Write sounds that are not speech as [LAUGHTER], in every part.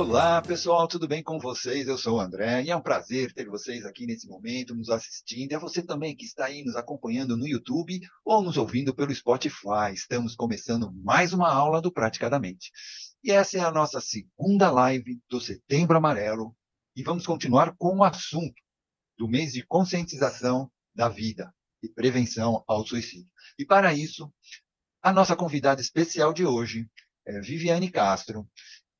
Olá, pessoal, tudo bem com vocês? Eu sou o André e é um prazer ter vocês aqui nesse momento nos assistindo. E a você também que está aí nos acompanhando no YouTube ou nos ouvindo pelo Spotify. Estamos começando mais uma aula do Praticadamente. E essa é a nossa segunda live do Setembro Amarelo e vamos continuar com o assunto do mês de conscientização da vida e prevenção ao suicídio. E para isso, a nossa convidada especial de hoje é Viviane Castro,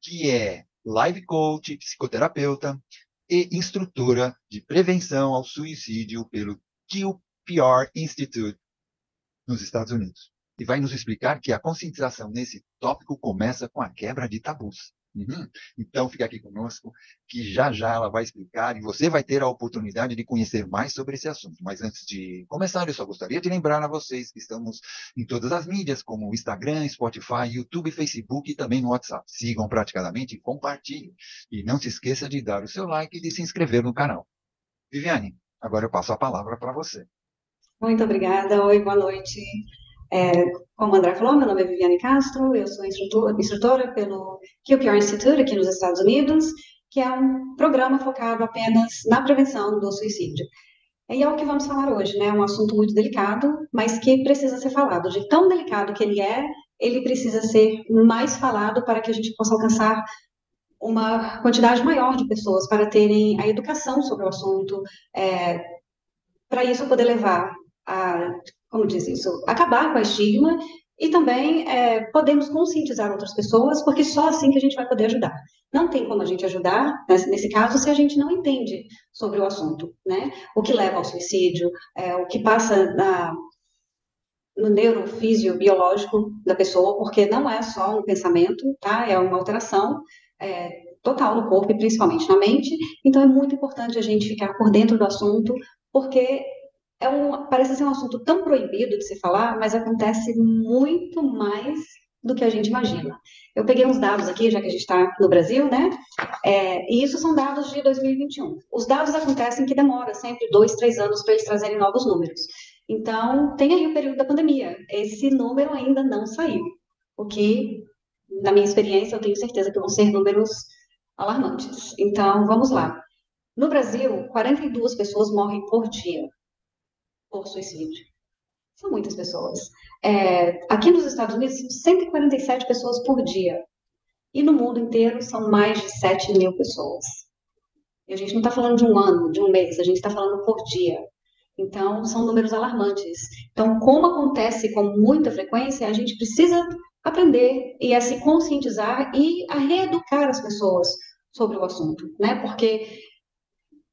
que é live coach, psicoterapeuta e instrutora de prevenção ao suicídio pelo QPR Institute nos Estados Unidos. E vai nos explicar que a conscientização nesse tópico começa com a quebra de tabus. Uhum. Então, fica aqui conosco, que já já ela vai explicar e você vai ter a oportunidade de conhecer mais sobre esse assunto. Mas antes de começar, eu só gostaria de lembrar a vocês que estamos em todas as mídias, como Instagram, Spotify, YouTube, Facebook e também no WhatsApp. Sigam praticamente e compartilhem. E não se esqueça de dar o seu like e de se inscrever no canal. Viviane, agora eu passo a palavra para você. Muito obrigada. Oi, boa noite. É, como o André falou, meu nome é Viviane Castro, eu sou instrutora, instrutora pelo QPR Institute aqui nos Estados Unidos, que é um programa focado apenas na prevenção do suicídio. E é o que vamos falar hoje, né? Um assunto muito delicado, mas que precisa ser falado. De tão delicado que ele é, ele precisa ser mais falado para que a gente possa alcançar uma quantidade maior de pessoas para terem a educação sobre o assunto, é, para isso poder levar a como diz isso, acabar com a estigma e também é, podemos conscientizar outras pessoas, porque só assim que a gente vai poder ajudar. Não tem como a gente ajudar, nesse caso, se a gente não entende sobre o assunto, né? O que leva ao suicídio, é, o que passa na, no neurofísio biológico da pessoa, porque não é só um pensamento, tá? É uma alteração é, total no corpo e principalmente na mente. Então é muito importante a gente ficar por dentro do assunto, porque é um, parece ser um assunto tão proibido de se falar, mas acontece muito mais do que a gente imagina. Eu peguei uns dados aqui, já que a gente está no Brasil, né? É, e isso são dados de 2021. Os dados acontecem que demora sempre dois, três anos para eles trazerem novos números. Então, tem aí o período da pandemia. Esse número ainda não saiu. O que, na minha experiência, eu tenho certeza que vão ser números alarmantes. Então, vamos lá. No Brasil, 42 pessoas morrem por dia por suicídio. São muitas pessoas. É, aqui nos Estados Unidos, são 147 pessoas por dia. E no mundo inteiro, são mais de 7 mil pessoas. E a gente não está falando de um ano, de um mês, a gente está falando por dia. Então, são números alarmantes. Então, como acontece com muita frequência, a gente precisa aprender e a se conscientizar e a reeducar as pessoas sobre o assunto, né? Porque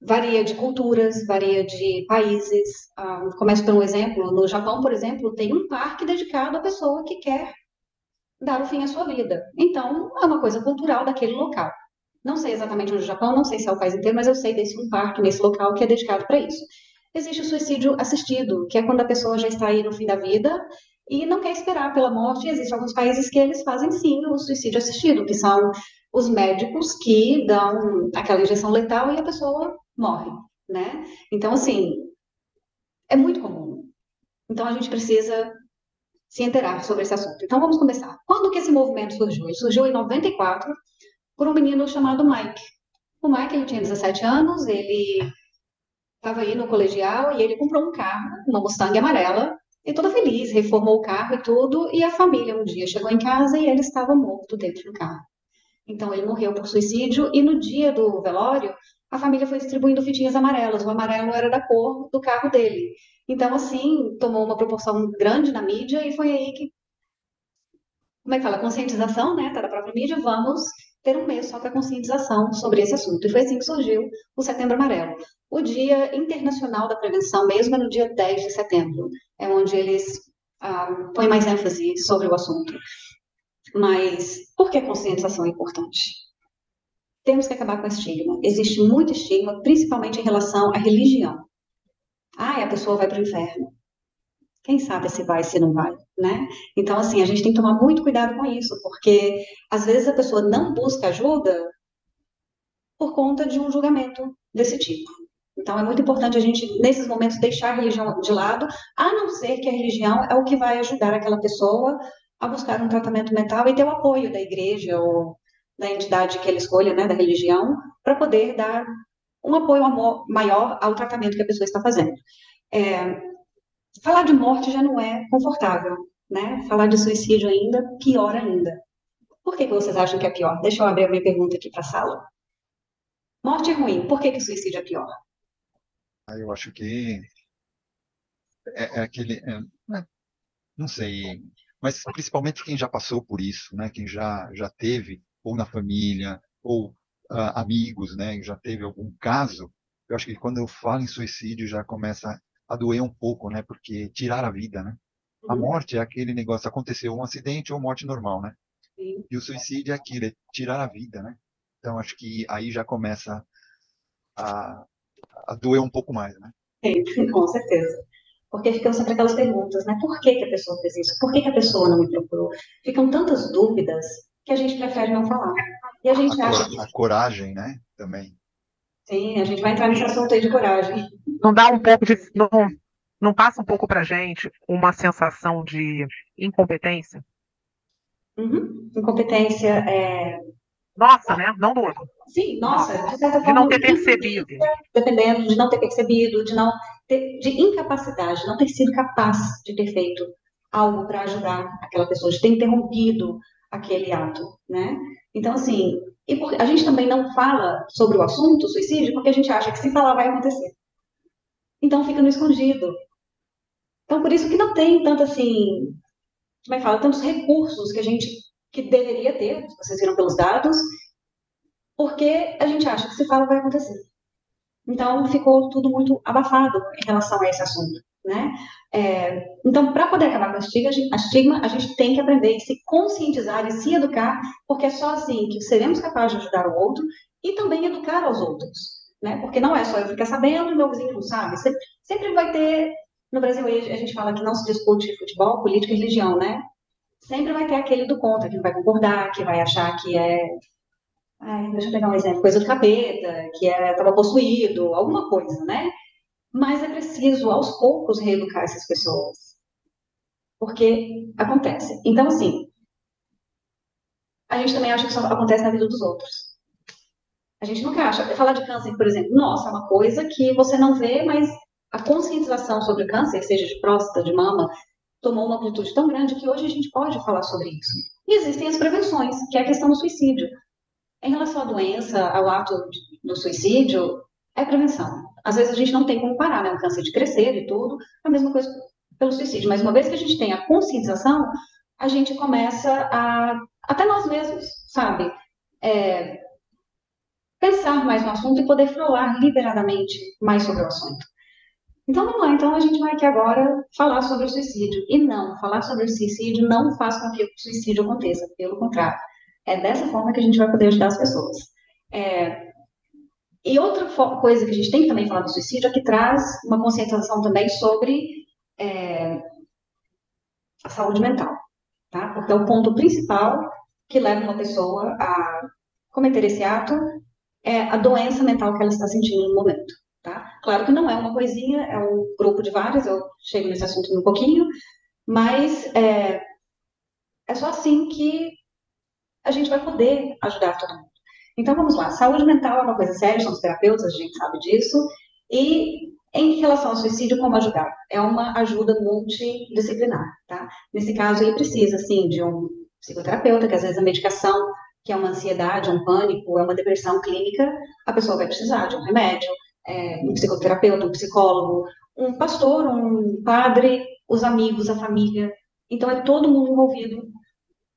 varia de culturas, varia de países. Ah, começo por um exemplo: no Japão, por exemplo, tem um parque dedicado à pessoa que quer dar o fim à sua vida. Então, é uma coisa cultural daquele local. Não sei exatamente onde é o Japão, não sei se é o país inteiro, mas eu sei desse um parque nesse local que é dedicado para isso. Existe o suicídio assistido, que é quando a pessoa já está aí no fim da vida e não quer esperar pela morte. Existem alguns países que eles fazem sim o suicídio assistido, que são os médicos que dão aquela injeção letal e a pessoa morre, né? Então, assim, é muito comum. Então, a gente precisa se inteirar sobre esse assunto. Então, vamos começar. Quando que esse movimento surgiu? Ele surgiu em 94 por um menino chamado Mike. O Mike, ele tinha 17 anos, ele estava aí no colegial e ele comprou um carro, uma Mustang amarela, e toda feliz, reformou o carro e tudo, e a família um dia chegou em casa e ele estava morto dentro do carro. Então ele morreu por suicídio e no dia do velório a família foi distribuindo fitinhas amarelas. O amarelo era da cor do carro dele. Então, assim, tomou uma proporção grande na mídia e foi aí que, como é que fala, conscientização, né, tá da própria mídia, vamos ter um mês só para conscientização sobre esse assunto. E foi assim que surgiu o Setembro Amarelo. O Dia Internacional da Prevenção mesmo é no dia 10 de setembro, é onde eles ah, põem mais ênfase sobre o assunto. Mas por que a conscientização é importante? Temos que acabar com o estigma. Existe muito estigma, principalmente em relação à religião. Ah, a pessoa vai para o inferno. Quem sabe se vai, se não vai, né? Então, assim, a gente tem que tomar muito cuidado com isso, porque às vezes a pessoa não busca ajuda por conta de um julgamento desse tipo. Então, é muito importante a gente, nesses momentos, deixar a religião de lado, a não ser que a religião é o que vai ajudar aquela pessoa a buscar um tratamento mental e ter o apoio da igreja ou da entidade que ele escolha, né, da religião, para poder dar um apoio maior ao tratamento que a pessoa está fazendo. É, falar de morte já não é confortável, né? Falar de suicídio ainda, pior ainda. Por que, que vocês acham que é pior? Deixa eu abrir a minha pergunta aqui para a sala. Morte é ruim, por que, que suicídio é pior? Ah, eu acho que é, é aquele. É, né, não sei, mas principalmente quem já passou por isso, né? Quem já, já teve, ou na família, ou uh, amigos, né? Já teve algum caso. Eu acho que quando eu falo em suicídio já começa a doer um pouco, né? Porque tirar a vida, né? A uhum. morte é aquele negócio, aconteceu um acidente ou morte normal, né? Sim. E o suicídio é aquilo, é tirar a vida, né? Então acho que aí já começa a, a doer um pouco mais, né? Sim, [LAUGHS] com certeza. Porque ficam sempre aquelas perguntas, né? Por que, que a pessoa fez isso? Por que, que a pessoa não me procurou? Ficam tantas dúvidas que a gente prefere não falar. E a gente a acha. A coragem, né? Também. Sim, a gente vai entrar nesse assunto aí de coragem. Não dá um pouco de. Não, não passa um pouco pra gente uma sensação de incompetência? Uhum. Incompetência é. Nossa, né? Não do outro. Sim, nossa, de, certa forma, de não ter percebido. Dependendo, de não ter percebido, de não ter, de incapacidade, de não ter sido capaz de ter feito algo para ajudar aquela pessoa, de ter interrompido aquele ato, né? Então, assim, e por, a gente também não fala sobre o assunto, suicídio, porque a gente acha que se falar vai acontecer. Então, fica no escondido. Então, por isso que não tem tanto, assim, como é que fala, tantos recursos que a gente, que deveria ter, vocês viram pelos dados, porque a gente acha que se fala vai acontecer. Então, ficou tudo muito abafado em relação a esse assunto, né? É, então, para poder acabar com a estigma, a gente tem que aprender a se conscientizar e se educar, porque é só assim que seremos capazes de ajudar o outro e também educar aos outros, né? Porque não é só eu ficar sabendo e meu vizinho não sabe. Sempre, sempre vai ter, no Brasil a gente fala que não se discute futebol, política e religião, né? Sempre vai ter aquele do contra, que não vai concordar, que vai achar que é Ai, deixa eu pegar um exemplo, coisa do capeta, que estava é, possuído, alguma coisa, né? Mas é preciso, aos poucos, reeducar essas pessoas. Porque acontece. Então, assim, a gente também acha que isso acontece na vida dos outros. A gente nunca acha. Falar de câncer, por exemplo, nossa, é uma coisa que você não vê, mas a conscientização sobre câncer, seja de próstata, de mama, tomou uma amplitude tão grande que hoje a gente pode falar sobre isso. E existem as prevenções, que é a questão do suicídio. Em relação à doença, ao ato do suicídio, é prevenção. Às vezes a gente não tem como parar, né? O câncer de crescer e tudo, a mesma coisa pelo suicídio. Mas uma vez que a gente tem a conscientização, a gente começa a, até nós mesmos, sabe? É, pensar mais no assunto e poder falar liberadamente mais sobre o assunto. Então vamos lá, então a gente vai aqui agora falar sobre o suicídio. E não, falar sobre o suicídio não faz com que o suicídio aconteça, pelo contrário. É dessa forma que a gente vai poder ajudar as pessoas. É, e outra coisa que a gente tem que também falar do suicídio é que traz uma conscientização também sobre é, a saúde mental, tá? Porque é o ponto principal que leva uma pessoa a cometer esse ato é a doença mental que ela está sentindo no momento, tá? Claro que não é uma coisinha, é um grupo de várias, eu chego nesse assunto um pouquinho, mas é, é só assim que a gente vai poder ajudar todo mundo. Então vamos lá, saúde mental é uma coisa séria, somos terapeutas, a gente sabe disso, e em relação ao suicídio, como ajudar? É uma ajuda multidisciplinar, tá? Nesse caso, ele precisa, sim, de um psicoterapeuta, que às vezes a medicação, que é uma ansiedade, um pânico, é uma depressão clínica, a pessoa vai precisar de um remédio, é, um psicoterapeuta, um psicólogo, um pastor, um padre, os amigos, a família. Então, é todo mundo envolvido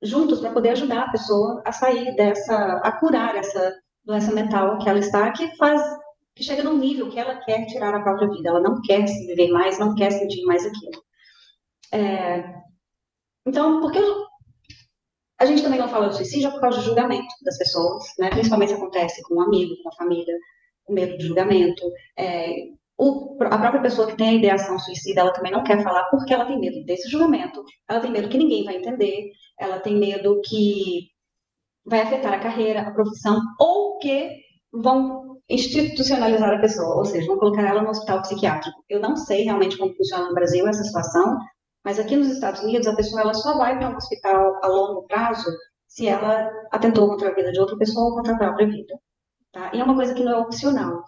juntos para poder ajudar a pessoa a sair dessa, a curar essa doença mental que ela está, que faz, que chega num nível que ela quer tirar a própria vida, ela não quer se viver mais, não quer sentir mais aquilo. É, então, porque a gente também não fala do suicídio é por causa do julgamento das pessoas, né? Principalmente se acontece com um amigo, com a família, o medo de julgamento. É, o, a própria pessoa que tem a ideação suicida, ela também não quer falar porque ela tem medo desse julgamento, ela tem medo que ninguém vai entender, ela tem medo que vai afetar a carreira, a profissão, ou que vão institucionalizar a pessoa, ou seja, vão colocar ela no hospital psiquiátrico. Eu não sei realmente como funciona no Brasil essa situação, mas aqui nos Estados Unidos a pessoa ela só vai para um hospital a longo prazo se ela atentou contra a vida de outra pessoa ou contra a própria vida. Tá? E é uma coisa que não é opcional.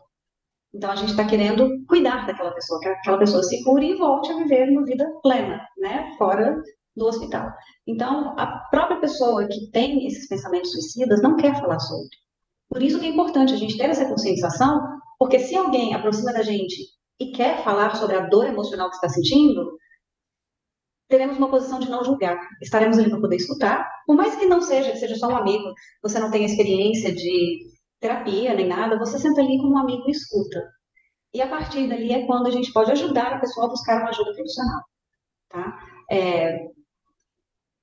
Então a gente está querendo cuidar daquela pessoa, que aquela pessoa se cure e volte a viver uma vida plena, né? Fora do hospital. Então a própria pessoa que tem esses pensamentos suicidas não quer falar sobre. Por isso que é importante a gente ter essa conscientização, porque se alguém aproxima da gente e quer falar sobre a dor emocional que está sentindo, teremos uma posição de não julgar. Estaremos ali para poder escutar, por mais que não seja, que seja só um amigo, você não tenha experiência de terapia nem nada, você senta ali como um amigo e escuta. E a partir dali é quando a gente pode ajudar a pessoa a buscar uma ajuda profissional, tá? É...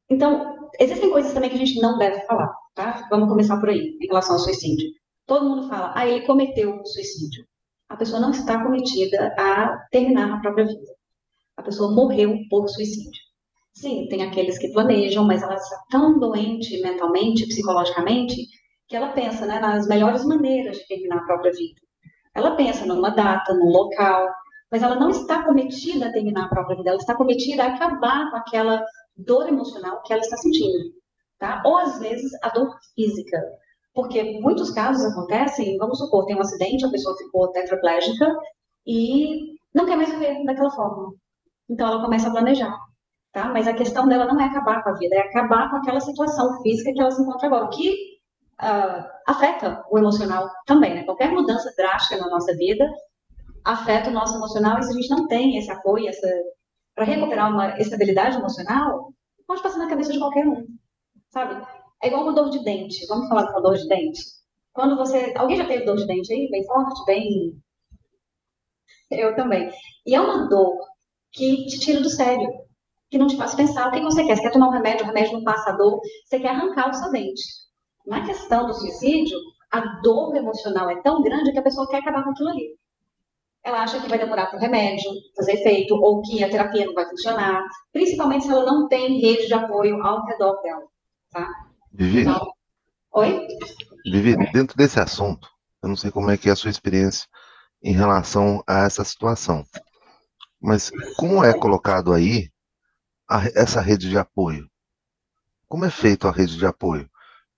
Então, existem coisas também que a gente não deve falar, tá? Vamos começar por aí, em relação ao suicídio. Todo mundo fala, ah, ele cometeu suicídio. A pessoa não está cometida a terminar a própria vida a pessoa morreu por suicídio. Sim, tem aqueles que planejam, mas ela está tão doente mentalmente, psicologicamente, que ela pensa né, nas melhores maneiras de terminar a própria vida. Ela pensa numa data, num local, mas ela não está cometida a terminar a própria vida, ela está cometida a acabar com aquela dor emocional que ela está sentindo. Tá? Ou às vezes a dor física. Porque muitos casos acontecem, vamos supor, tem um acidente, a pessoa ficou tetraplégica e não quer mais viver daquela forma. Então ela começa a planejar, tá? Mas a questão dela não é acabar com a vida, é acabar com aquela situação física que ela se encontra agora, que uh, afeta o emocional também, né? Qualquer mudança drástica na nossa vida afeta o nosso emocional e se a gente não tem esse apoio, essa para recuperar uma estabilidade emocional, pode passar na cabeça de qualquer um, sabe? É igual uma dor de dente. Vamos falar de uma dor de dente. Quando você, alguém já teve dor de dente aí, bem forte, bem eu também. E é uma dor que te tira do sério, que não te faz pensar o que você quer. Você quer tomar um remédio, o remédio não passa a dor, você quer arrancar o seu dente. Na questão do suicídio, a dor emocional é tão grande que a pessoa quer acabar com aquilo ali. Ela acha que vai demorar para o remédio fazer efeito, ou que a terapia não vai funcionar, principalmente se ela não tem rede de apoio ao redor dela. Tá? Vivi, Então, oi? Vivi, dentro desse assunto, eu não sei como é que é a sua experiência em relação a essa situação. Mas como é colocado aí a- essa rede de apoio? Como é feito a rede de apoio?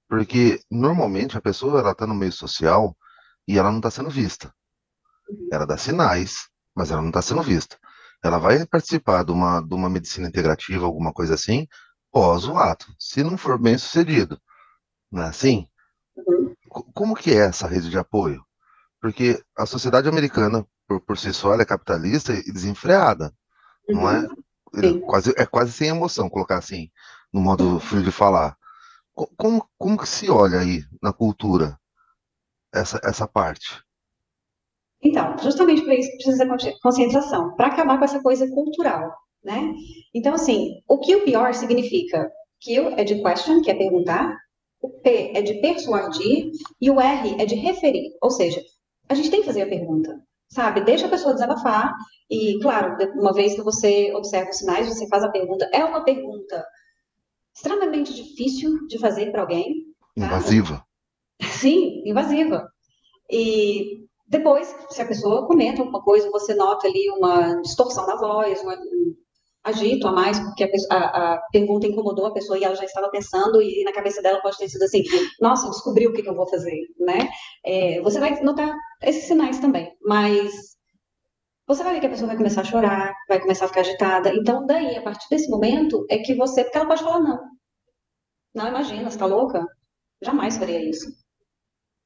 Porque normalmente a pessoa ela está no meio social e ela não está sendo vista. Ela dá sinais, mas ela não está sendo vista. Ela vai participar de uma, de uma medicina integrativa, alguma coisa assim, pós o ato, se não for bem sucedido. Não é assim? Uhum. Co- Como que é essa rede de apoio? Porque a sociedade americana, por, por si só, ela é capitalista e desenfreada, não é? Uhum. Quase, é quase sem emoção, colocar assim, no modo frio de falar. Co- Como, como que se olha aí na cultura essa, essa parte? Então, justamente para isso que precisa consci- conscientização, para acabar com essa coisa cultural, né? Então, assim, o QPR significa Q é de question, que é perguntar, o P é de persuadir e o R é de referir, ou seja, a gente tem que fazer a pergunta, sabe? Deixa a pessoa desabafar e, claro, uma vez que você observa os sinais, você faz a pergunta. É uma pergunta extremamente difícil de fazer para alguém, tá? Invasiva? Sim, invasiva. E depois, se a pessoa comenta alguma coisa, você nota ali uma distorção na voz, um agito a mais, porque a, pessoa- a- a pergunta incomodou a pessoa e ela já estava pensando, e na cabeça dela pode ter sido assim: nossa, descobri o que, que eu vou fazer, né? É, você vai notar esses sinais também, mas você vai ver que a pessoa vai começar a chorar, vai começar a ficar agitada. Então, daí, a partir desse momento, é que você. Porque ela pode falar não. Não, imagina, você tá louca? Jamais faria isso.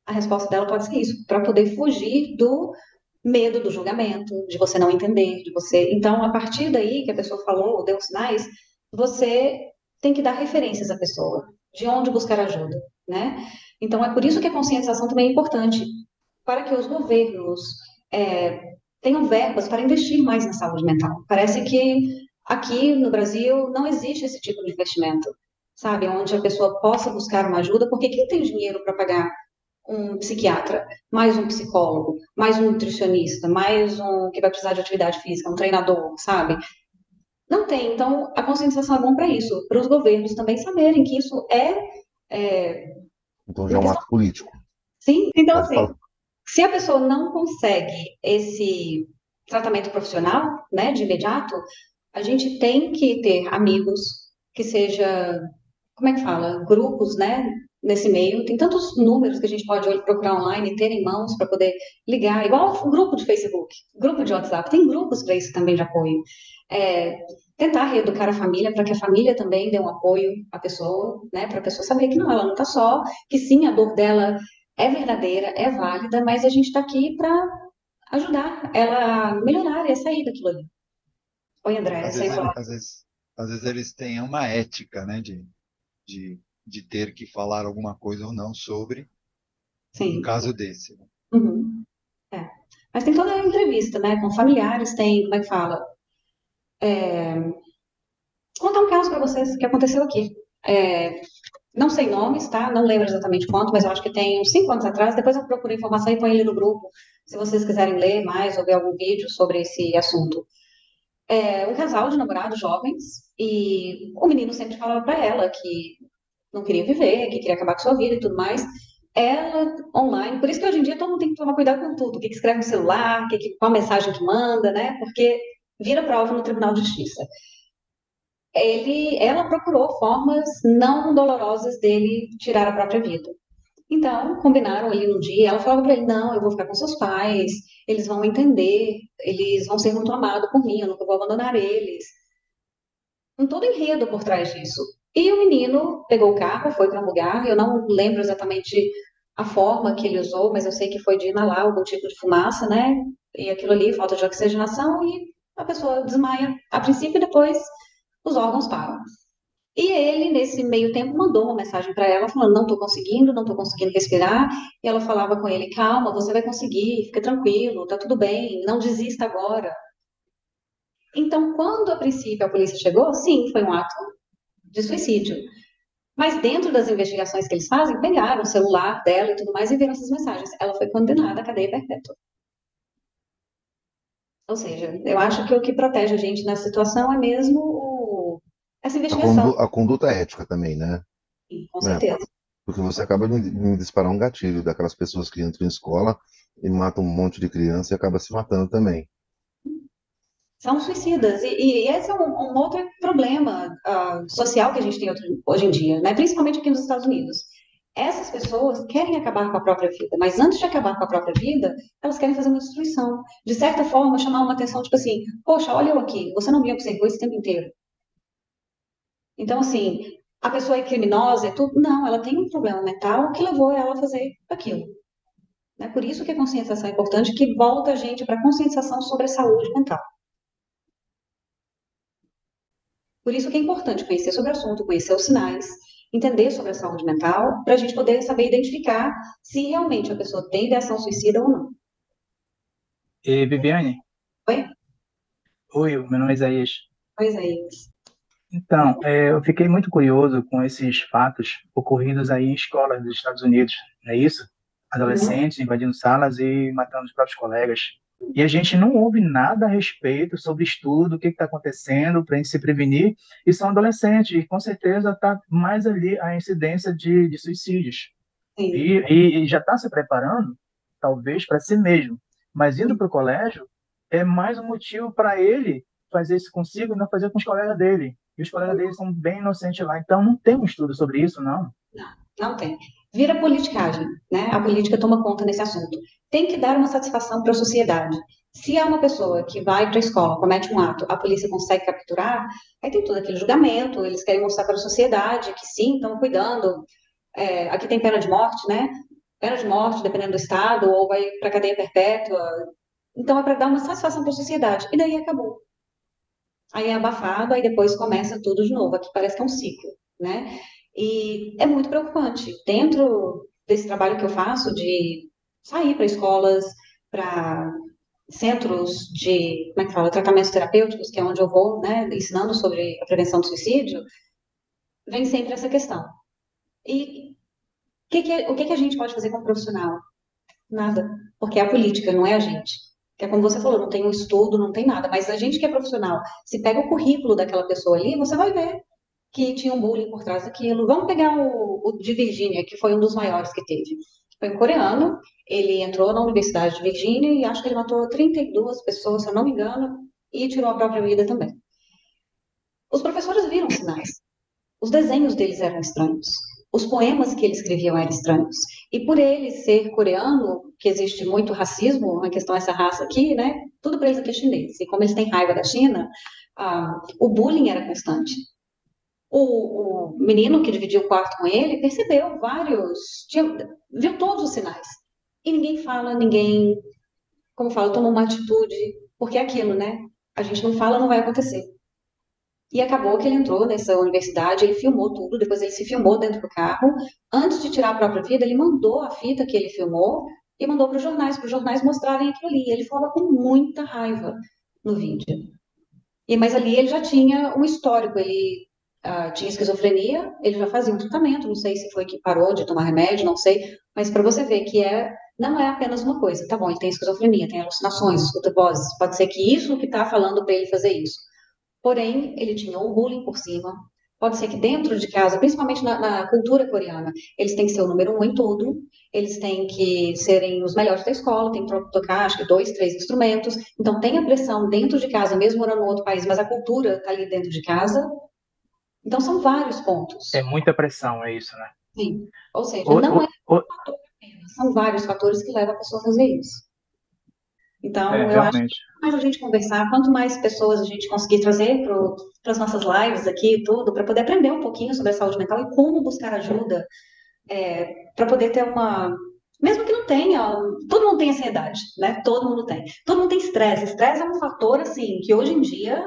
A resposta dela pode ser isso, para poder fugir do medo do julgamento, de você não entender, de você. Então, a partir daí que a pessoa falou, deu sinais, você tem que dar referências à pessoa, de onde buscar ajuda, né? Então, é por isso que a conscientização também é importante, para que os governos é, tenham verbas para investir mais na saúde mental. Parece que aqui no Brasil não existe esse tipo de investimento, sabe? Onde a pessoa possa buscar uma ajuda, porque quem tem dinheiro para pagar um psiquiatra, mais um psicólogo, mais um nutricionista, mais um que vai precisar de atividade física, um treinador, sabe? Não tem. Então, a conscientização é bom para isso, para os governos também saberem que isso é, é Então já é um ato político. Sim, então Pode assim. Se a pessoa não consegue esse tratamento profissional, né, de imediato, a gente tem que ter amigos que seja como é que fala, grupos, né, nesse meio. Tem tantos números que a gente pode procurar online e ter em mãos para poder ligar, igual um grupo de Facebook, grupo de WhatsApp, tem grupos para isso também de apoio. É, tentar reeducar a família para que a família também dê um apoio à pessoa, né, para a pessoa saber que não, ela não está só, que sim, a dor dela é verdadeira, é válida, mas a gente está aqui para ajudar ela a melhorar e a sair daquilo ali. Oi, André, às vezes, às vezes, às vezes eles têm uma ética, né, de, de, de ter que falar alguma coisa ou não sobre Sim. um caso desse. Né? Uhum. É. Mas tem toda a entrevista, né, com familiares, tem, como é que fala? É... Vou contar um caso para vocês que aconteceu aqui. É... Não sei nomes, tá? Não lembro exatamente quanto, mas eu acho que tem uns cinco anos atrás. Depois eu procuro informação e põe ele no grupo, se vocês quiserem ler mais ou ver algum vídeo sobre esse assunto é, um casal de namorados jovens e o menino sempre falava para ela que não queria viver, que queria acabar com sua vida e tudo mais. Ela online, por isso que hoje em dia todo mundo tem que tomar cuidado com tudo, o que, escreve no celular, que, qual mensagem que manda, né? Porque vira prova no Tribunal de Justiça. Ele, ela procurou formas não dolorosas dele tirar a própria vida. Então, combinaram ali no dia, ela falava para ele, não, eu vou ficar com seus pais, eles vão entender, eles vão ser muito amados por mim, eu nunca vou abandonar eles. Um todo enredo por trás disso. E o menino pegou o carro, foi para um lugar, eu não lembro exatamente a forma que ele usou, mas eu sei que foi de inalar algum tipo de fumaça, né? E aquilo ali, falta de oxigenação, e a pessoa desmaia a princípio e depois os órgãos param. E ele, nesse meio tempo, mandou uma mensagem para ela, falando: Não estou conseguindo, não estou conseguindo respirar. E ela falava com ele: Calma, você vai conseguir, fica tranquilo, tá tudo bem, não desista agora. Então, quando a princípio a polícia chegou, sim, foi um ato de suicídio. Mas dentro das investigações que eles fazem, pegaram o celular dela e tudo mais e viram essas mensagens. Ela foi condenada à cadeia perpétua. Ou seja, eu acho que o que protege a gente nessa situação é mesmo essa investigação. A, condu a conduta ética também, né? Sim, com né? certeza. Porque você acaba de disparar um gatilho daquelas pessoas que entram em escola e matam um monte de criança e acaba se matando também. São suicidas. E, e esse é um, um outro problema uh, social que a gente tem hoje em dia, né? principalmente aqui nos Estados Unidos. Essas pessoas querem acabar com a própria vida, mas antes de acabar com a própria vida, elas querem fazer uma destruição. De certa forma, chamar uma atenção, tipo assim, poxa, olha eu aqui, você não me observou esse tempo inteiro. Então, assim, a pessoa é criminosa, é tudo. Não, ela tem um problema mental que levou ela a fazer aquilo. É por isso que a conscientização é importante, que volta a gente para a conscientização sobre a saúde mental. Por isso que é importante conhecer sobre o assunto, conhecer os sinais, entender sobre a saúde mental, para a gente poder saber identificar se realmente a pessoa tem ideação suicida ou não. E, Viviane? Oi? Oi, meu nome é Isaías. Oi, Isaías. Então, é, eu fiquei muito curioso com esses fatos ocorridos aí em escolas dos Estados Unidos, não é isso? Adolescentes uhum. invadindo salas e matando os próprios colegas. E a gente não ouve nada a respeito sobre estudo, o que está acontecendo para a gente se prevenir. E são adolescentes, e com certeza está mais ali a incidência de, de suicídios. E, e, e, já está se preparando, talvez, para si mesmo. Mas indo para o colégio é mais um motivo para ele fazer isso consigo e não fazer com os colegas dele. E os colegas são bem inocentes lá. Então, não tem um estudo sobre isso, não? Não, não tem. Vira politicagem, né? A política toma conta nesse assunto. Tem que dar uma satisfação para a sociedade. Se é uma pessoa que vai para a escola, comete um ato, a polícia consegue capturar, aí tem todo aquele julgamento, eles querem mostrar para a sociedade que sim, estão cuidando. É, aqui tem pena de morte, né? Pena de morte, dependendo do estado, ou vai para cadeia perpétua. Então é para dar uma satisfação para a sociedade. E daí acabou aí é abafado, aí depois começa tudo de novo. Aqui parece que é um ciclo, né? E é muito preocupante. Dentro desse trabalho que eu faço de sair para escolas, para centros de, como é que fala, tratamentos terapêuticos, que é onde eu vou, né, ensinando sobre a prevenção do suicídio, vem sempre essa questão. E que que, o que, que a gente pode fazer como profissional? Nada, porque é a política, não é a gente é como você falou, não tem um estudo, não tem nada, mas a gente que é profissional, se pega o currículo daquela pessoa ali, você vai ver que tinha um bullying por trás daquilo. Vamos pegar o, o de Virgínia, que foi um dos maiores que teve. Foi um coreano, ele entrou na Universidade de Virgínia e acho que ele matou 32 pessoas, se eu não me engano, e tirou a própria vida também. Os professores viram sinais. Os desenhos deles eram estranhos. Os poemas que ele escreviam eram estranhos. E por ele ser coreano, que existe muito racismo, a questão essa raça aqui, né? Tudo para eles aqui é chinês. E como eles têm raiva da China, ah, o bullying era constante. O, o, menino que dividiu o quarto com ele percebeu vários, tinha, viu todos os sinais. E ninguém fala, ninguém, como fala, toma uma atitude, porque é aquilo, né? A gente não fala, não vai acontecer. E acabou que ele entrou nessa universidade, ele filmou tudo, depois ele se filmou dentro do carro. Antes de tirar a própria vida, ele mandou a fita que ele filmou e mandou para os jornais, para os jornais mostrarem aquilo ali. Ele falava com muita raiva no vídeo. E, mas ali ele já tinha um histórico, ele uh, tinha esquizofrenia, ele já fazia um tratamento, não sei se foi que parou de tomar remédio, não sei, mas para você ver que é não é apenas uma coisa, tá bom, ele tem esquizofrenia, tem alucinações, escuta vozes, pode ser que isso que está falando para ele fazer isso. Porém, ele tinha o bullying por cima. Pode ser que dentro de casa, principalmente na, na, cultura coreana, eles têm que ser o número um em tudo, eles têm que serem os melhores da escola, têm que tocar, acho que dois, três instrumentos. Então, tem a pressão dentro de casa, mesmo morando em outro país, mas a cultura está ali dentro de casa. Então, são vários pontos. É muita pressão, é isso, né? Sim. Ou seja, o, não o, é um fator apenas, são vários fatores que levam a pessoa a fazer isso. Então, é, eu realmente. acho que quanto mais a gente conversar, quanto mais pessoas a gente conseguir trazer para as nossas lives aqui e tudo, para poder aprender um pouquinho sobre a saúde mental e como buscar ajuda, é, para poder ter uma. Mesmo que não tenha, todo mundo tem ansiedade, né? Todo mundo tem. Todo mundo tem estresse. Estresse é um fator, assim, que hoje em dia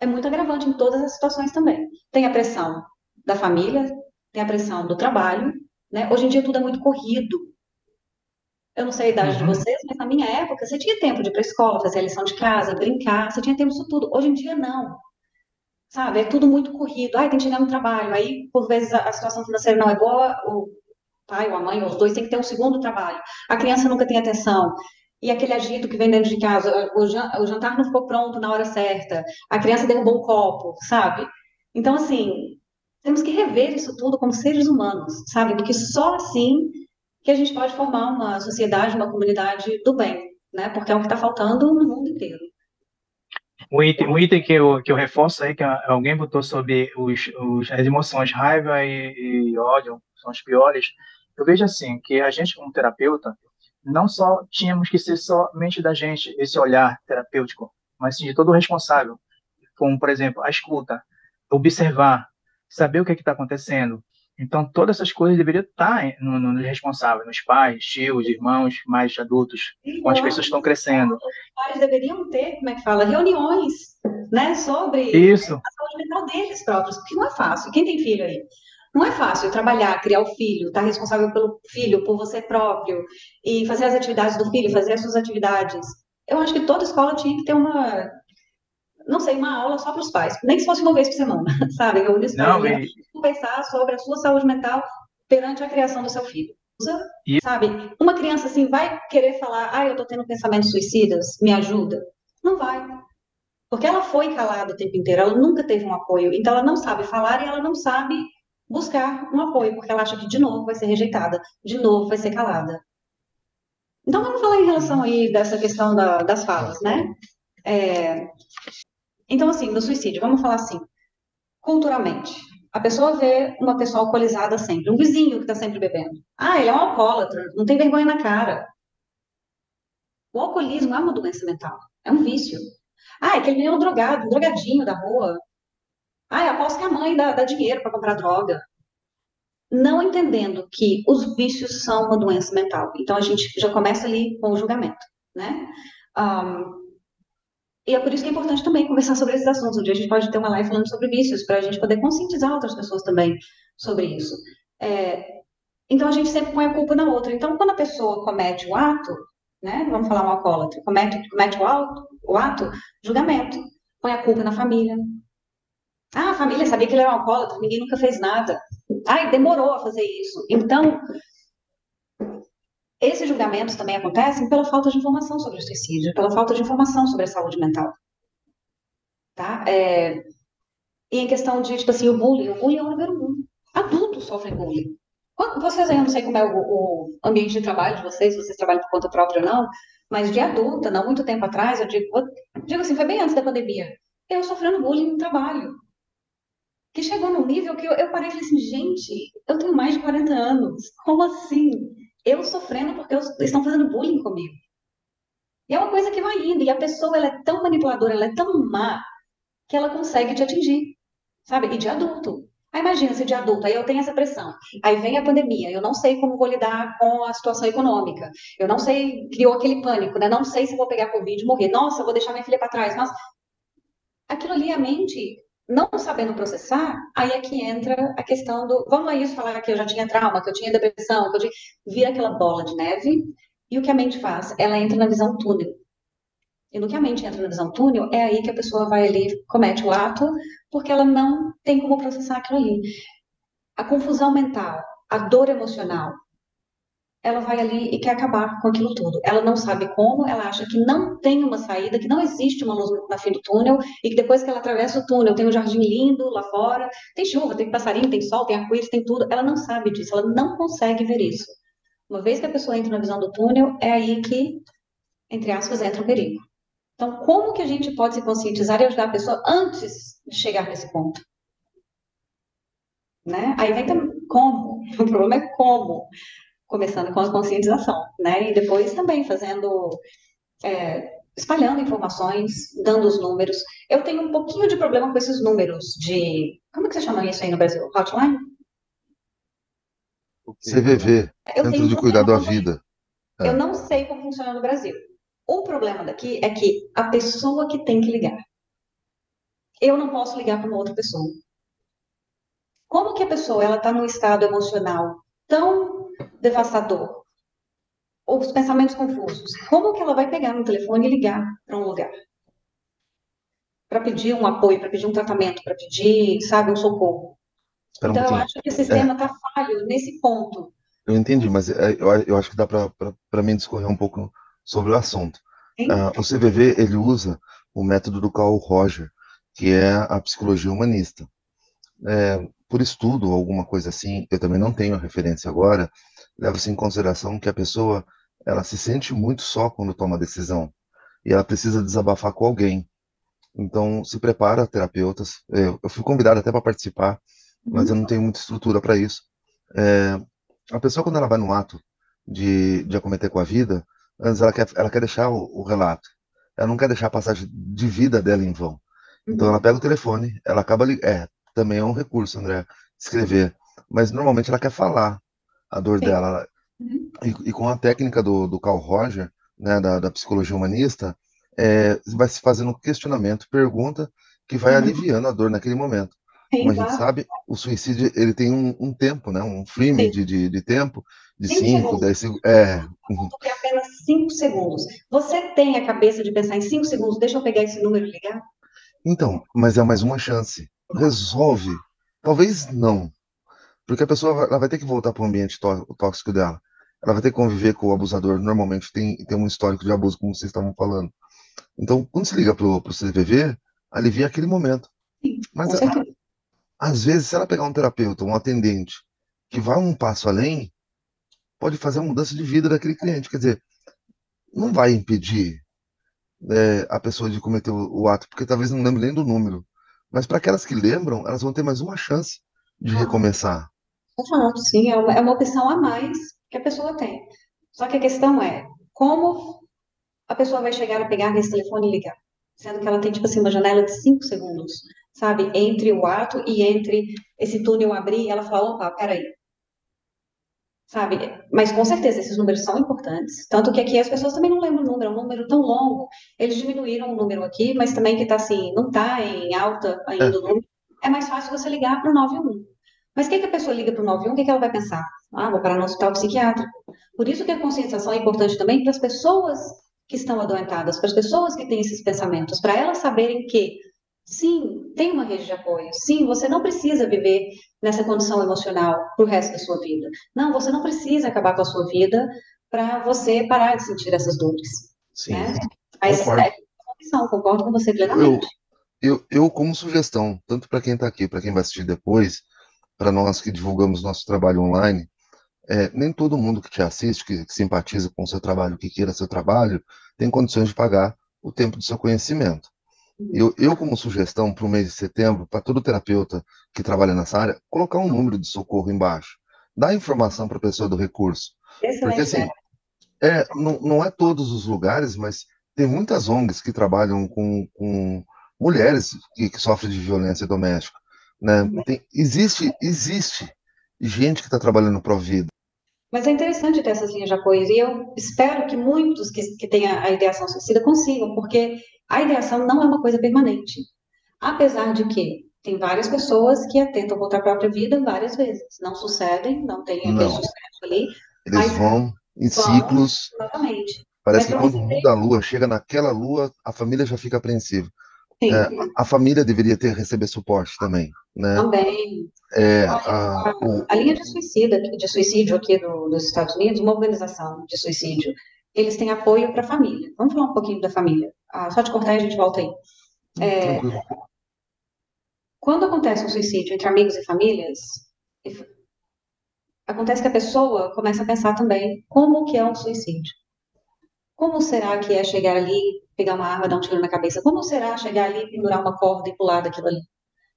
é muito agravante em todas as situações também. Tem a pressão da família, tem a pressão do trabalho, né? Hoje em dia tudo é muito corrido. Eu não sei a idade uhum. de vocês, mas na minha época você tinha tempo de ir para a escola, fazer a lição de casa, brincar, você tinha tempo disso tudo. Hoje em dia, não. Sabe? É tudo muito corrido. Ai, tem que chegar no trabalho. Aí, por vezes, a, a situação financeira não é boa, o pai ou a mãe, ou os dois, tem que ter um segundo trabalho. A criança nunca tem atenção. E aquele agito que vem dentro de casa, o, o jantar não ficou pronto na hora certa, a criança derrubou um copo, sabe? Então, assim, temos que rever isso tudo como seres humanos, sabe? Porque só assim que a gente pode formar uma sociedade, uma comunidade do bem, né? Porque é o que está faltando no mundo inteiro. O item, item que, eu, que eu reforço aí, que alguém botou sobre os, os, as emoções raiva e, e ódio, são as piores. Eu vejo assim, que a gente, como terapeuta, não só tínhamos que ser somente da gente esse olhar terapêutico, mas sim de todo o responsável, como, por exemplo, a escuta, observar, saber o que é está acontecendo, então, todas essas coisas deveriam estar no, no responsável, nos pais, tios, irmãos mais adultos, com as pessoas estão crescendo. Os pais deveriam ter, como é que fala, reuniões, né, sobre Isso. a saúde mental deles próprios, porque não é fácil. Quem tem filho aí? Não é fácil trabalhar, criar o filho, estar responsável pelo filho, por você próprio, e fazer as atividades do filho, fazer as suas atividades. Eu acho que toda escola tinha que ter uma não sei, uma aula só para os pais, nem que fosse uma vez por semana, [LAUGHS] sabe? Eu não, e... conversar sobre a sua saúde mental perante a criação do seu filho. E... Sabe? Uma criança assim vai querer falar, ah, eu estou tendo pensamentos suicidas, me ajuda. Não vai. Porque ela foi calada o tempo inteiro, ela nunca teve um apoio. Então ela não sabe falar e ela não sabe buscar um apoio, porque ela acha que de novo vai ser rejeitada, de novo vai ser calada. Então vamos falar em relação aí dessa questão da, das falas, né? É, então, assim, no suicídio, vamos falar assim, culturalmente. A pessoa vê uma pessoa alcoolizada sempre, um vizinho que está sempre bebendo. Ah, ele é um alcoólatra, não tem vergonha na cara. O alcoolismo é uma doença mental, é um vício. Ah, é aquele menino drogado, um drogadinho da rua. Ah, aposto que a mãe dá, dá dinheiro para comprar droga. Não entendendo que os vícios são uma doença mental. Então, a gente já começa ali com o julgamento, né? Um, e é por isso que é importante também conversar sobre esses assuntos. Um dia a gente pode ter uma live falando sobre vícios, para a gente poder conscientizar outras pessoas também sobre isso. É, então a gente sempre põe a culpa na outra. Então, quando a pessoa comete o ato, né, vamos falar um alcoólatra, comete, comete o, ato, o ato, julgamento, põe a culpa na família. Ah, a família sabia que ele era um alcoólatra, ninguém nunca fez nada. Ai, demorou a fazer isso. Então, esses julgamentos também acontecem pela falta de informação sobre o suicídio, pela falta de informação sobre a saúde mental. Tá? É... E em questão de, tipo assim, o bullying, o bullying é o número um. Adultos sofrem bullying. Vocês aí, eu não sei como é o, o, ambiente de trabalho de vocês, vocês trabalham por conta própria ou não, mas de adulta, não muito tempo atrás, eu digo, eu digo assim, foi bem antes da pandemia, eu sofrendo bullying no trabalho. que chegou num nível que eu, eu parei e falei assim, gente, eu tenho mais de 40 anos, como assim? Eu sofrendo porque eles estão fazendo bullying comigo. E é uma coisa que vai indo, e a pessoa ela é tão manipuladora, ela é tão má, que ela consegue te atingir, sabe? E de adulto. Aí imagina se de adulto, aí eu tenho essa pressão. Aí vem a pandemia, eu não sei como vou lidar com a situação econômica. Eu não sei, criou aquele pânico, né? Não sei se vou pegar Covid e morrer. Nossa, vou deixar minha filha para trás. Nossa. Aquilo ali, a mente, não sabendo processar, aí é que entra a questão do. Vamos lá isso falar que eu já tinha trauma, que eu tinha depressão, que eu tinha. Vira aquela bola de neve. E o que a mente faz? Ela entra na visão túnel. E no que a mente entra na visão túnel, é aí que a pessoa vai ali, comete o ato, porque ela não tem como processar aquilo ali. A confusão mental, a dor emocional, ela vai ali e quer acabar com aquilo tudo. Ela não sabe como, ela acha que não tem uma saída, que não existe uma luz na fim do túnel, e que depois que ela atravessa o túnel, tem um jardim lindo lá fora, tem chuva, tem passarinho, tem sol, tem arco-íris, tem tudo. Ela não sabe disso, ela não consegue ver isso. Uma vez que a pessoa entra na visão do túnel, é aí que, entre aspas, entra o perigo. Então, como que a gente pode se conscientizar e ajudar a pessoa antes de chegar nesse ponto? Né? Aí vem também como. [LAUGHS] O problema é como. Começando com a conscientização, né? E depois também fazendo, é, espalhando informações, dando os números. Eu tenho um pouquinho de problema com esses números de. Como que você chama isso aí no Brasil? Hotline? CVV, Eu Centro de Cuidado à Vida. Eu É. não sei como funciona no Brasil. O problema daqui é que a pessoa que tem que ligar. Eu não posso ligar para uma outra pessoa. Como que a pessoa ela está num estado emocional tão devastador, ou os pensamentos confusos? Como que ela vai pegar no telefone e ligar para um lugar? Para pedir um apoio, para pedir um tratamento, para pedir, sabe, um socorro. Espera um Então, eu pouquinho. acho que o sistema está falho nesse ponto. Eu entendi, mas é, eu, eu acho que dá para mim discorrer um pouco sobre o assunto. Ah, o CVV ele usa o método do Carl Roger, que é a psicologia humanista. É, por estudo, alguma coisa assim, eu também não tenho a referência agora, leva-se em consideração que a pessoa ela se sente muito só quando toma decisão e ela precisa desabafar com alguém. Então, se prepara, terapeutas. É, Eu fui convidado até para participar, mas eu não tenho muita estrutura para isso. É, a pessoa, quando ela vai no ato de, de acometer com a vida, antes ela quer, ela quer deixar o, o relato. Ela não quer deixar a passagem de vida dela em vão. Então, ela pega o telefone, ela acaba. É, também é um recurso, André, escrever. Mas normalmente ela quer falar a dor Sim. dela. Uhum. E, e com a técnica do, do Carl Roger, né, da, da psicologia humanista, é, vai se fazendo um questionamento, pergunta, que vai Uhum. aliviando a dor naquele momento. Sim, Como a gente claro. sabe, o suicídio ele tem um, um tempo, né? Um frame de, de, de tempo de Cinco 5, segundos. 10 segundos. É, uhum. é apenas 5 segundos. Você tem a cabeça de pensar em 5 segundos, deixa eu pegar esse número e ligar? Então, mas é mais uma chance. Resolve. Talvez não. Porque a pessoa ela vai ter que voltar para o ambiente tó- tóxico dela. Ela vai ter que conviver com o abusador. Normalmente tem, tem um histórico de abuso, como vocês estavam falando. Então, quando se liga pro, pro CVV, alivia aquele momento. Sim, Mas a- às vezes, se ela pegar um terapeuta, um atendente, que vai um passo além, pode fazer a mudança de vida daquele cliente. Quer dizer, não vai impedir é, a pessoa de cometer o, o ato, porque talvez não lembre nem do número. Mas para aquelas que lembram, elas vão ter mais uma chance de recomeçar. Exato, sim, é uma, é uma opção a mais que a pessoa tem. Só que a questão é, como a pessoa vai chegar a pegar nesse telefone e ligar? Sendo que ela tem, tipo assim, uma janela de 5 segundos, sabe? Entre o ato e entre esse túnel abrir, ela fala, opa, peraí. Sabe? Mas com certeza esses números são importantes. Tanto que aqui as pessoas também não lembram o número, é um número tão longo. Eles diminuíram o número aqui, mas também que tá assim, não tá em alta ainda o número. É mais fácil você ligar para o 91. Mas o que, que a pessoa liga para o 91? O que, que ela vai pensar? Ah, vou parar no hospital psiquiátrico. Por isso que a conscientização é importante também para as pessoas que estão adoentadas, para as pessoas que têm esses pensamentos, para elas saberem que, sim, tem uma rede de apoio. Sim, você não precisa viver nessa condição emocional para o resto da sua vida. Não, você não precisa acabar com a sua vida para você parar de sentir essas dores. Sim. Né? Mas Concordo. é uma opção, concordo com você Eu, plenamente. eu, eu, como sugestão, tanto para quem está aqui, para quem vai assistir depois, para nós que divulgamos nosso trabalho online, é, nem todo mundo que te assiste, que, que simpatiza com o seu trabalho, que queira seu trabalho, tem condições de pagar o tempo do seu conhecimento. Eu, eu como sugestão para o mês de setembro, para todo terapeuta que trabalha nessa área, colocar um número de socorro embaixo. Dar informação para a pessoa do recurso. Excelente. Porque assim, é, não, não é todos os lugares, mas tem muitas ONGs que trabalham com, com mulheres que, que sofrem de violência doméstica. Né? Tem, existe, existe gente que está trabalhando para a vida. Mas é interessante ter essas linhas de apoio, e eu espero que muitos que, que têm a ideação suicida consigam, porque a ideação não é uma coisa permanente. Apesar de que tem várias pessoas que atentam contra a própria vida várias vezes, não sucedem, não tem aquele Não. sucesso ali, Eles vão em vão, ciclos. exatamente. Parece Mas que quando muda a lua, chega naquela lua, a família já fica apreensiva. É, a família deveria ter receber suporte também, né? também. É, a, o- A linha de suicida, de suicídio aqui do- dos Estados Unidos, uma organização de suicídio, eles têm apoio para a família. Vamos falar um pouquinho da família. Ah, só te cortar e a gente volta aí. É, quando acontece um suicídio entre amigos e famílias, acontece que a pessoa começa a pensar também como que é um suicídio. Como será que é chegar ali, pegar uma arma, dar um tiro na cabeça? Como será chegar ali, pendurar uma corda e pular daquilo ali?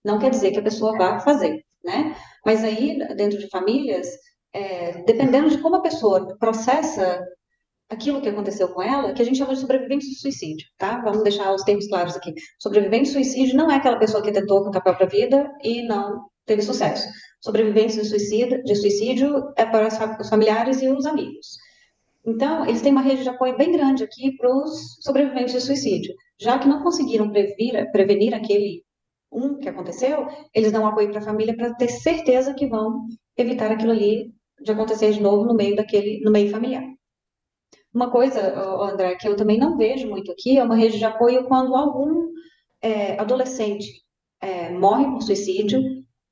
Não quer dizer que a pessoa vá fazer, né? Mas aí, dentro de famílias, é, dependendo de como a pessoa processa aquilo que aconteceu com ela, que a gente chama de sobrevivente de suicídio, tá? Vamos deixar os termos claros aqui. Sobrevivente de suicídio não é aquela pessoa que tentou contra a própria vida e não teve sucesso. Sobreviventes de suicídio, de suicídio é para os familiares e os amigos. Então, eles têm uma rede de apoio bem grande aqui para os sobreviventes de suicídio. Já que não conseguiram prevenir aquele um que aconteceu, eles dão apoio para a família para ter certeza que vão evitar aquilo ali de acontecer de novo no meio daquele, no meio familiar. Uma coisa, André, que eu também não vejo muito aqui é uma rede de apoio quando algum é, adolescente é, morre por suicídio,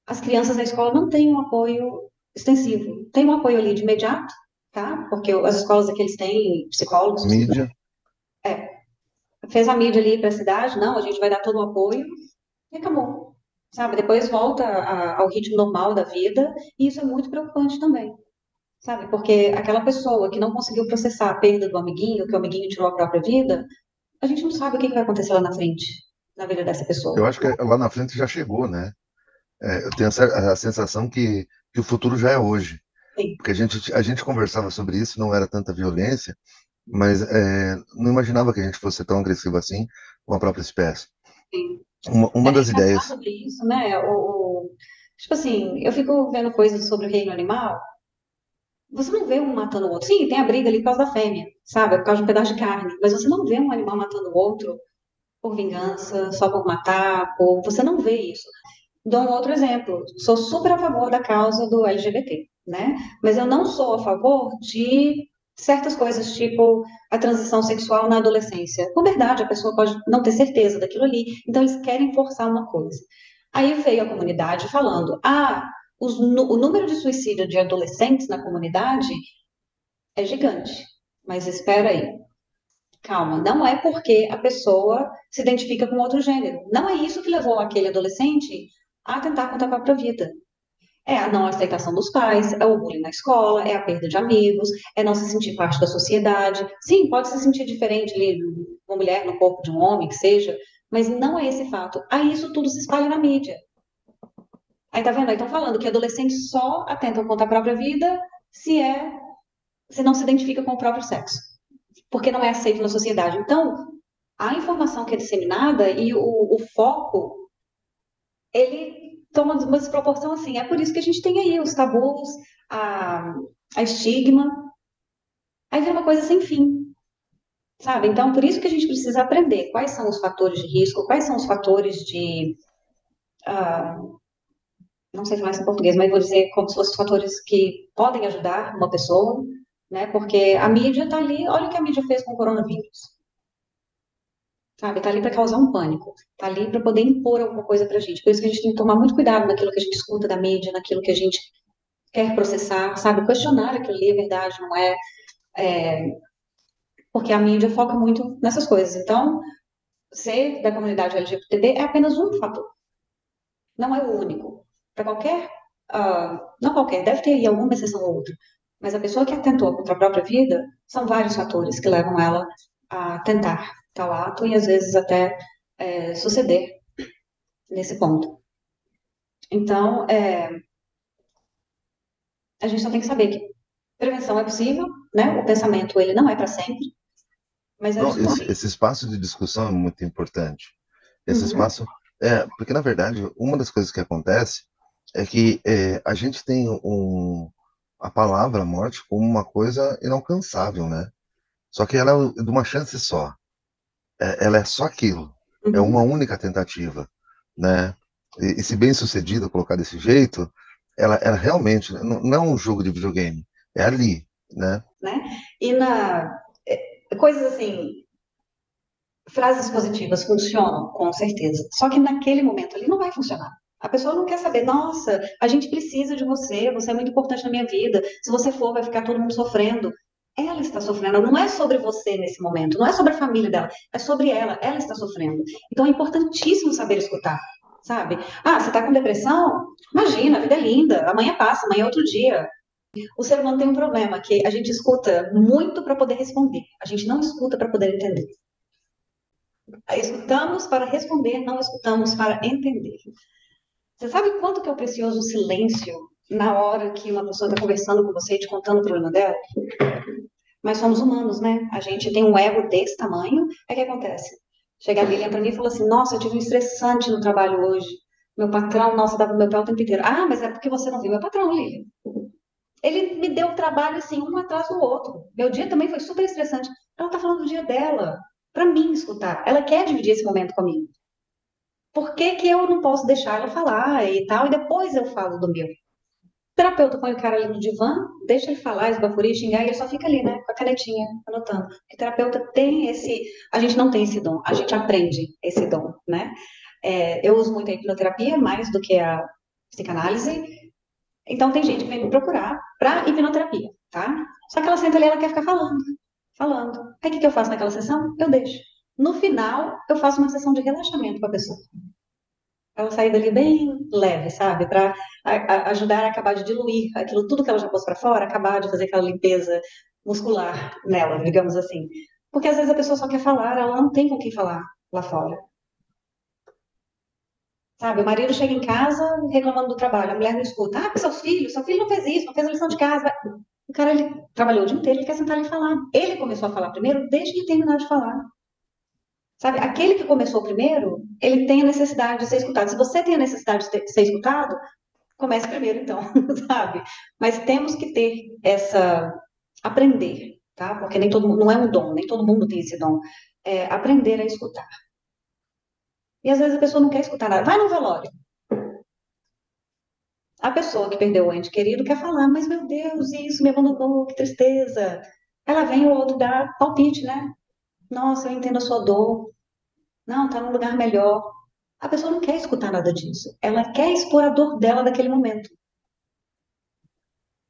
as crianças da escola não têm um apoio extensivo. Tem um apoio ali de imediato, tá? Porque as escolas aqui eles têm psicólogos, Mídia. fez a mídia ali para a cidade, não, a gente vai dar todo o apoio e acabou, sabe? Depois volta a- ao ritmo normal da vida e isso é muito preocupante também, sabe? Porque aquela pessoa que não conseguiu processar a perda do amiguinho, que o amiguinho tirou a própria vida, a gente não sabe o que que vai acontecer lá na frente, na vida dessa pessoa. Eu acho que lá na frente já chegou, né? É, eu tenho a, a sensação que, que o futuro já é hoje. Porque a gente, a gente conversava sobre isso, não era tanta violência, mas é, não imaginava que a gente fosse tão agressivo assim com a própria espécie. Sim. Uma, uma É das ideias. sobre isso, né? O, o- tipo assim, eu fico vendo coisas sobre o reino animal. Você não vê um matando o outro. Sim, tem a briga ali por causa da fêmea, sabe? Por causa de um pedaço de carne. Mas você não vê um animal matando o outro por vingança, só por matar, por... você não vê isso. Dou um outro exemplo. Sou super a favor da causa do LGBT, né? Mas eu não sou a favor de certas coisas, tipo a transição sexual na adolescência. Com verdade, a pessoa pode não ter certeza daquilo ali, então eles querem forçar uma coisa. Aí veio a comunidade falando: ah, os o número de suicídio de adolescentes na comunidade é gigante. Mas espera aí. Calma, não é porque a pessoa se identifica com outro gênero. Não é isso que levou aquele adolescente a tentar contra a própria vida. É a não aceitação dos pais, é o bullying na escola, é a perda de amigos, é não se sentir parte da sociedade. Sim, pode se sentir diferente ali, uma mulher no corpo de um homem, que seja, mas não é esse fato. Aí isso tudo se espalha na mídia. Aí tá vendo? Aí estão falando que adolescentes só atentam contra a própria vida se é, se não se identifica com o próprio sexo, porque não é aceito na sociedade. Então, a informação que é disseminada e o, o foco, ele toma uma desproporção assim. É por isso que a gente tem aí os tabus, a, a estigma, aí vira uma coisa sem fim. Sabe? Então, por isso que a gente precisa aprender quais são os fatores de risco, quais são os fatores de. ah, não sei falar isso em português, mas vou dizer como se fossem fatores que podem ajudar uma pessoa, né? Porque a mídia está ali, olha o que a mídia fez com o coronavírus. Sabe? Está ali para causar um pânico, está ali para poder impor alguma coisa para a gente. Por isso que a gente tem que tomar muito cuidado naquilo que a gente escuta da mídia, naquilo que a gente quer processar, sabe? Questionar aquilo ali é verdade, não é, é porque a mídia foca muito nessas coisas. Então, ser da comunidade LGBT é apenas um fator, não é o único. Para qualquer, ah, não qualquer, deve ter aí alguma exceção ou outra, mas a pessoa que atentou contra a própria vida, são vários fatores que levam ela a tentar tal ato e às vezes até é, suceder nesse ponto. Então, é, a gente só tem que saber que prevenção é possível, né? O pensamento ele não é para sempre, mas é não, esse, esse, espaço de discussão é muito importante. Esse uhum. espaço é porque na verdade uma das coisas que acontece é que é, a gente tem um, a palavra morte como uma coisa inalcançável, né? Só que ela é de uma chance só. É, ela é só aquilo. É uhum. É uma única tentativa, né? E, e se bem sucedida colocar desse jeito, ela, ela realmente não, não, é um jogo de videogame, é ali, né? né? E na é, coisas assim, frases positivas funcionam, com certeza. Só que naquele momento ali não vai funcionar. A pessoa não quer saber, nossa, a gente precisa de você, você é muito importante na minha vida. Se você for, vai ficar todo mundo sofrendo. Ela está sofrendo, não é sobre você nesse momento, não é sobre a família dela, é sobre ela, ela está sofrendo. Então é importantíssimo saber escutar, sabe? Ah, você está com depressão? Imagina, a vida é linda, amanhã passa, amanhã é outro dia. O ser humano tem um problema, que a gente escuta muito para poder responder, a gente não escuta para poder entender. Escutamos para responder, não escutamos para entender. Você sabe quanto que é o precioso silêncio na hora que uma pessoa está conversando com você e te contando o problema dela? Mas somos humanos, né? A gente tem um ego desse tamanho. É que acontece. Chega a Lilian para mim e fala assim: Nossa, eu tive um estressante no trabalho hoje. Meu patrão, nossa, dava meu pé o tempo inteiro. Ah, mas é porque você não viu meu patrão, Lilian. Ele me deu trabalho assim, um atrás do outro. Meu dia também foi super estressante. Ela tá falando do dia dela para mim escutar. Ela quer dividir esse momento comigo. Por que, que eu não posso deixar ela falar e tal, e depois eu falo do meu? Terapeuta põe o cara ali no divã, deixa ele falar, esbaforir, xingar, e ele só fica ali, né, com a canetinha, anotando. Porque terapeuta tem esse. A gente não tem esse dom, a gente aprende esse dom, né? É, eu uso muito a hipnoterapia, mais do que a psicanálise. Então, tem gente que vem me procurar para hipnoterapia, tá? Só que ela senta ali, ela quer ficar falando falando. Aí o que, que eu faço naquela sessão? Eu deixo. No final, eu faço uma sessão de relaxamento com a pessoa. Ela sair dali bem leve, sabe? Para ajudar a acabar de diluir aquilo tudo que ela já pôs para fora, acabar de fazer aquela limpeza muscular nela, digamos assim. Porque às vezes a pessoa só quer falar, ela não tem com quem falar lá fora. Sabe, o marido chega em casa reclamando do trabalho, a mulher não escuta. Ah, seu filho, seu filho não fez isso, não fez a lição de casa. O cara, ele trabalhou o dia inteiro, ele quer sentar e falar. Ele começou a falar primeiro, deixa ele terminar de falar. Sabe, aquele que começou primeiro, ele tem a necessidade de ser escutado. Se você tem a necessidade de ser escutado, comece primeiro, então, [LAUGHS] sabe? Mas temos que ter essa. aprender, tá? Porque nem todo mundo, não é um dom, nem todo mundo tem esse dom. É aprender a escutar. E às vezes a pessoa não quer escutar nada. Vai no velório. A pessoa que perdeu o ente querido quer falar, mas meu Deus, isso me abandonou, que tristeza. Ela vem o outro dá palpite, né? Nossa, eu entendo a sua dor. Não, tá num lugar melhor. A pessoa não quer escutar nada disso. Ela quer expor a dor dela daquele momento.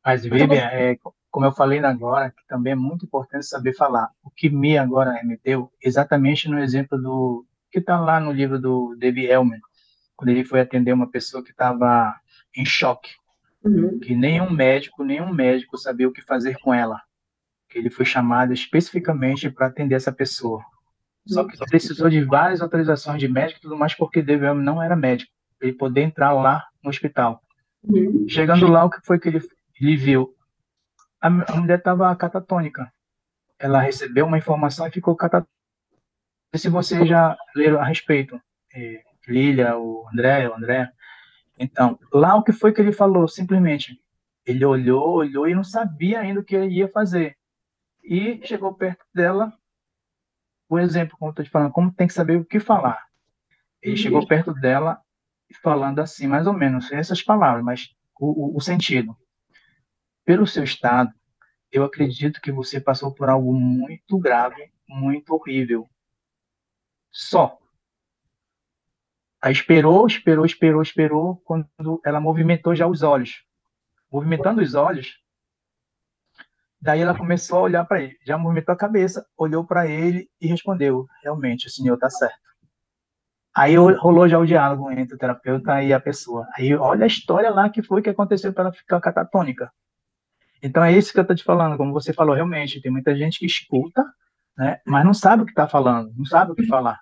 Mas, Vivian, é, como eu falei agora, que também é muito importante saber falar. O que me agora remeteu exatamente no exemplo do que está lá no livro do David Elman, quando ele foi atender uma pessoa que estava em choque, uhum. que nenhum médico, nenhum médico sabia o que fazer com ela. Que ele foi chamado especificamente para atender essa pessoa. Só que precisou de várias autorizações de médico e tudo mais, porque Elman não era médico, para ele poder entrar lá no hospital. Uhum. Chegando lá, o que foi que ele, ele viu? A, a mulher estava catatônica. Ela recebeu uma informação e ficou catatônica se vocês já leram a respeito, é, Lília, o André, o André. Então, lá o que foi que ele falou? Simplesmente, ele olhou, olhou e não sabia ainda o que ele ia fazer. E chegou perto dela, o exemplo, como eu estou te falando, como tem que saber o que falar. Ele chegou uhum. perto dela falando assim, mais ou menos, essas palavras, mas o, o, o sentido. Pelo seu estado, eu acredito que você passou por algo muito grave, muito horrível só. Aí esperou, esperou, esperou, esperou, quando ela movimentou já os olhos. Movimentando os olhos, daí ela começou a olhar para ele. Já movimentou a cabeça, olhou para ele e respondeu: realmente, o senhor está certo. Aí rolou já o diálogo entre o terapeuta e a pessoa. Aí olha a história lá que foi que aconteceu para ela ficar catatônica. Então é isso que eu estou te falando, como você falou, realmente, tem muita gente que escuta, né, mas não sabe o que está falando, não sabe o que falar.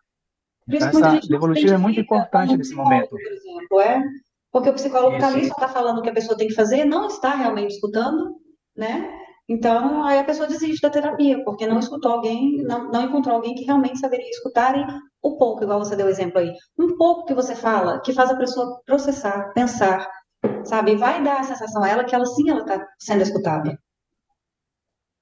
Então, essa devolutiva é muito importante nesse momento. Por exemplo, é porque o psicólogo está ali, só está falando o que a pessoa tem que fazer, não está realmente escutando, né? Então, aí a pessoa desiste da terapia, porque não escutou alguém, não, não encontrou alguém que realmente saberia escutar e o pouco, igual você deu o exemplo aí, um pouco que você fala, que faz a pessoa processar, pensar, sabe? Vai dar a sensação a ela que ela sim, ela está sendo escutada.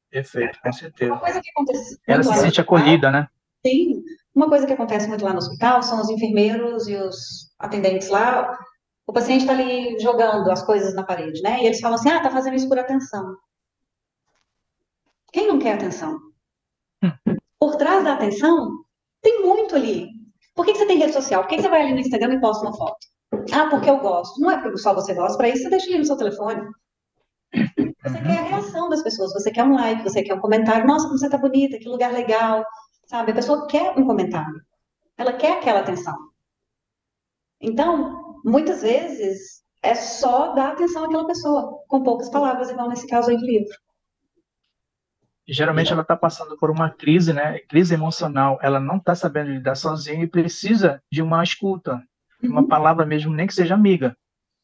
Perfeito, com certeza. Uma coisa que acontece Ela muito se lá no sente hospital, acolhida, né? sim, uma coisa que acontece muito lá no hospital são os enfermeiros e os atendentes lá. O paciente está ali jogando as coisas na parede, né? E eles falam assim: ah, tá fazendo isso por atenção. Quem não quer atenção? Por trás da atenção, tem muito ali. Por que que você tem rede social? Por que que você vai ali no Instagram e posta uma foto? Ah, porque eu gosto. Não é porque só você gosta, para isso você deixa ali no seu telefone. Você quer a reação das pessoas, você quer um like, você quer um comentário. Nossa, como você tá bonita, que lugar legal. Sabe? A pessoa quer um comentário. Ela quer aquela atenção. Então, muitas vezes, é só dar atenção àquela pessoa, com poucas palavras, igual nesse caso aí do livro. Geralmente ela está passando por uma crise, né? Crise emocional. Ela não está sabendo lidar sozinha e precisa de uma escuta, uma palavra mesmo, nem que seja amiga.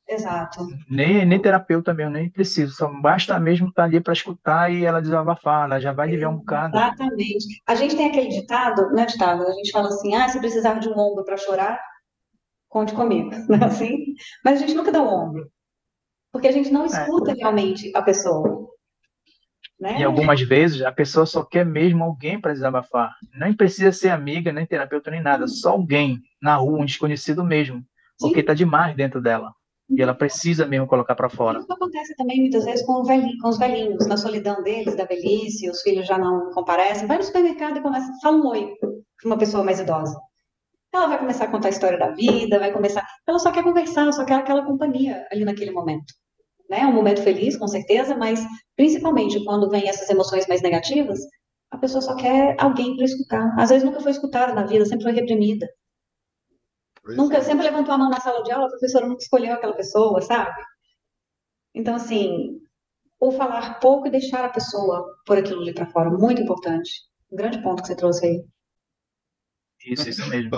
Exato. Nem, nem terapeuta mesmo, nem precisa. Só basta mesmo estar ali para escutar e ela desabafar. Ela já vai aliviar um bocado. Exatamente. A gente tem aquele ditado, não é ditado, a gente fala assim, ah, se precisar de um ombro para chorar, conte comigo, [LAUGHS] não é assim? Mas a gente nunca dá o ombro, porque a gente não escuta realmente a pessoa, né? E algumas vezes a pessoa só quer mesmo alguém para desabafar. Nem precisa ser amiga, nem terapeuta, nem nada. Só alguém na rua, um desconhecido mesmo. Porque está demais dentro dela. E ela precisa mesmo colocar para fora. Isso acontece também muitas vezes com, velhinho, com os velhinhos, na solidão deles, da velhice, os filhos já não comparecem. Vai no supermercado e começa, fala um oi para uma pessoa mais idosa. Ela vai começar a contar a história da vida, vai começar. Ela só quer conversar, só quer aquela companhia ali naquele momento. Né? Um momento feliz, com certeza, mas principalmente quando vem essas emoções mais negativas, a pessoa só quer alguém para escutar. Às vezes nunca foi escutada na vida, sempre foi reprimida. Pois Nunca, é. sempre levantou a mão na sala de aula, a professora nunca escolheu aquela pessoa, sabe? Então, assim, ou falar pouco e deixar a pessoa por aquilo ali para fora, muito importante. Um grande ponto que você trouxe aí. Isso, isso mesmo.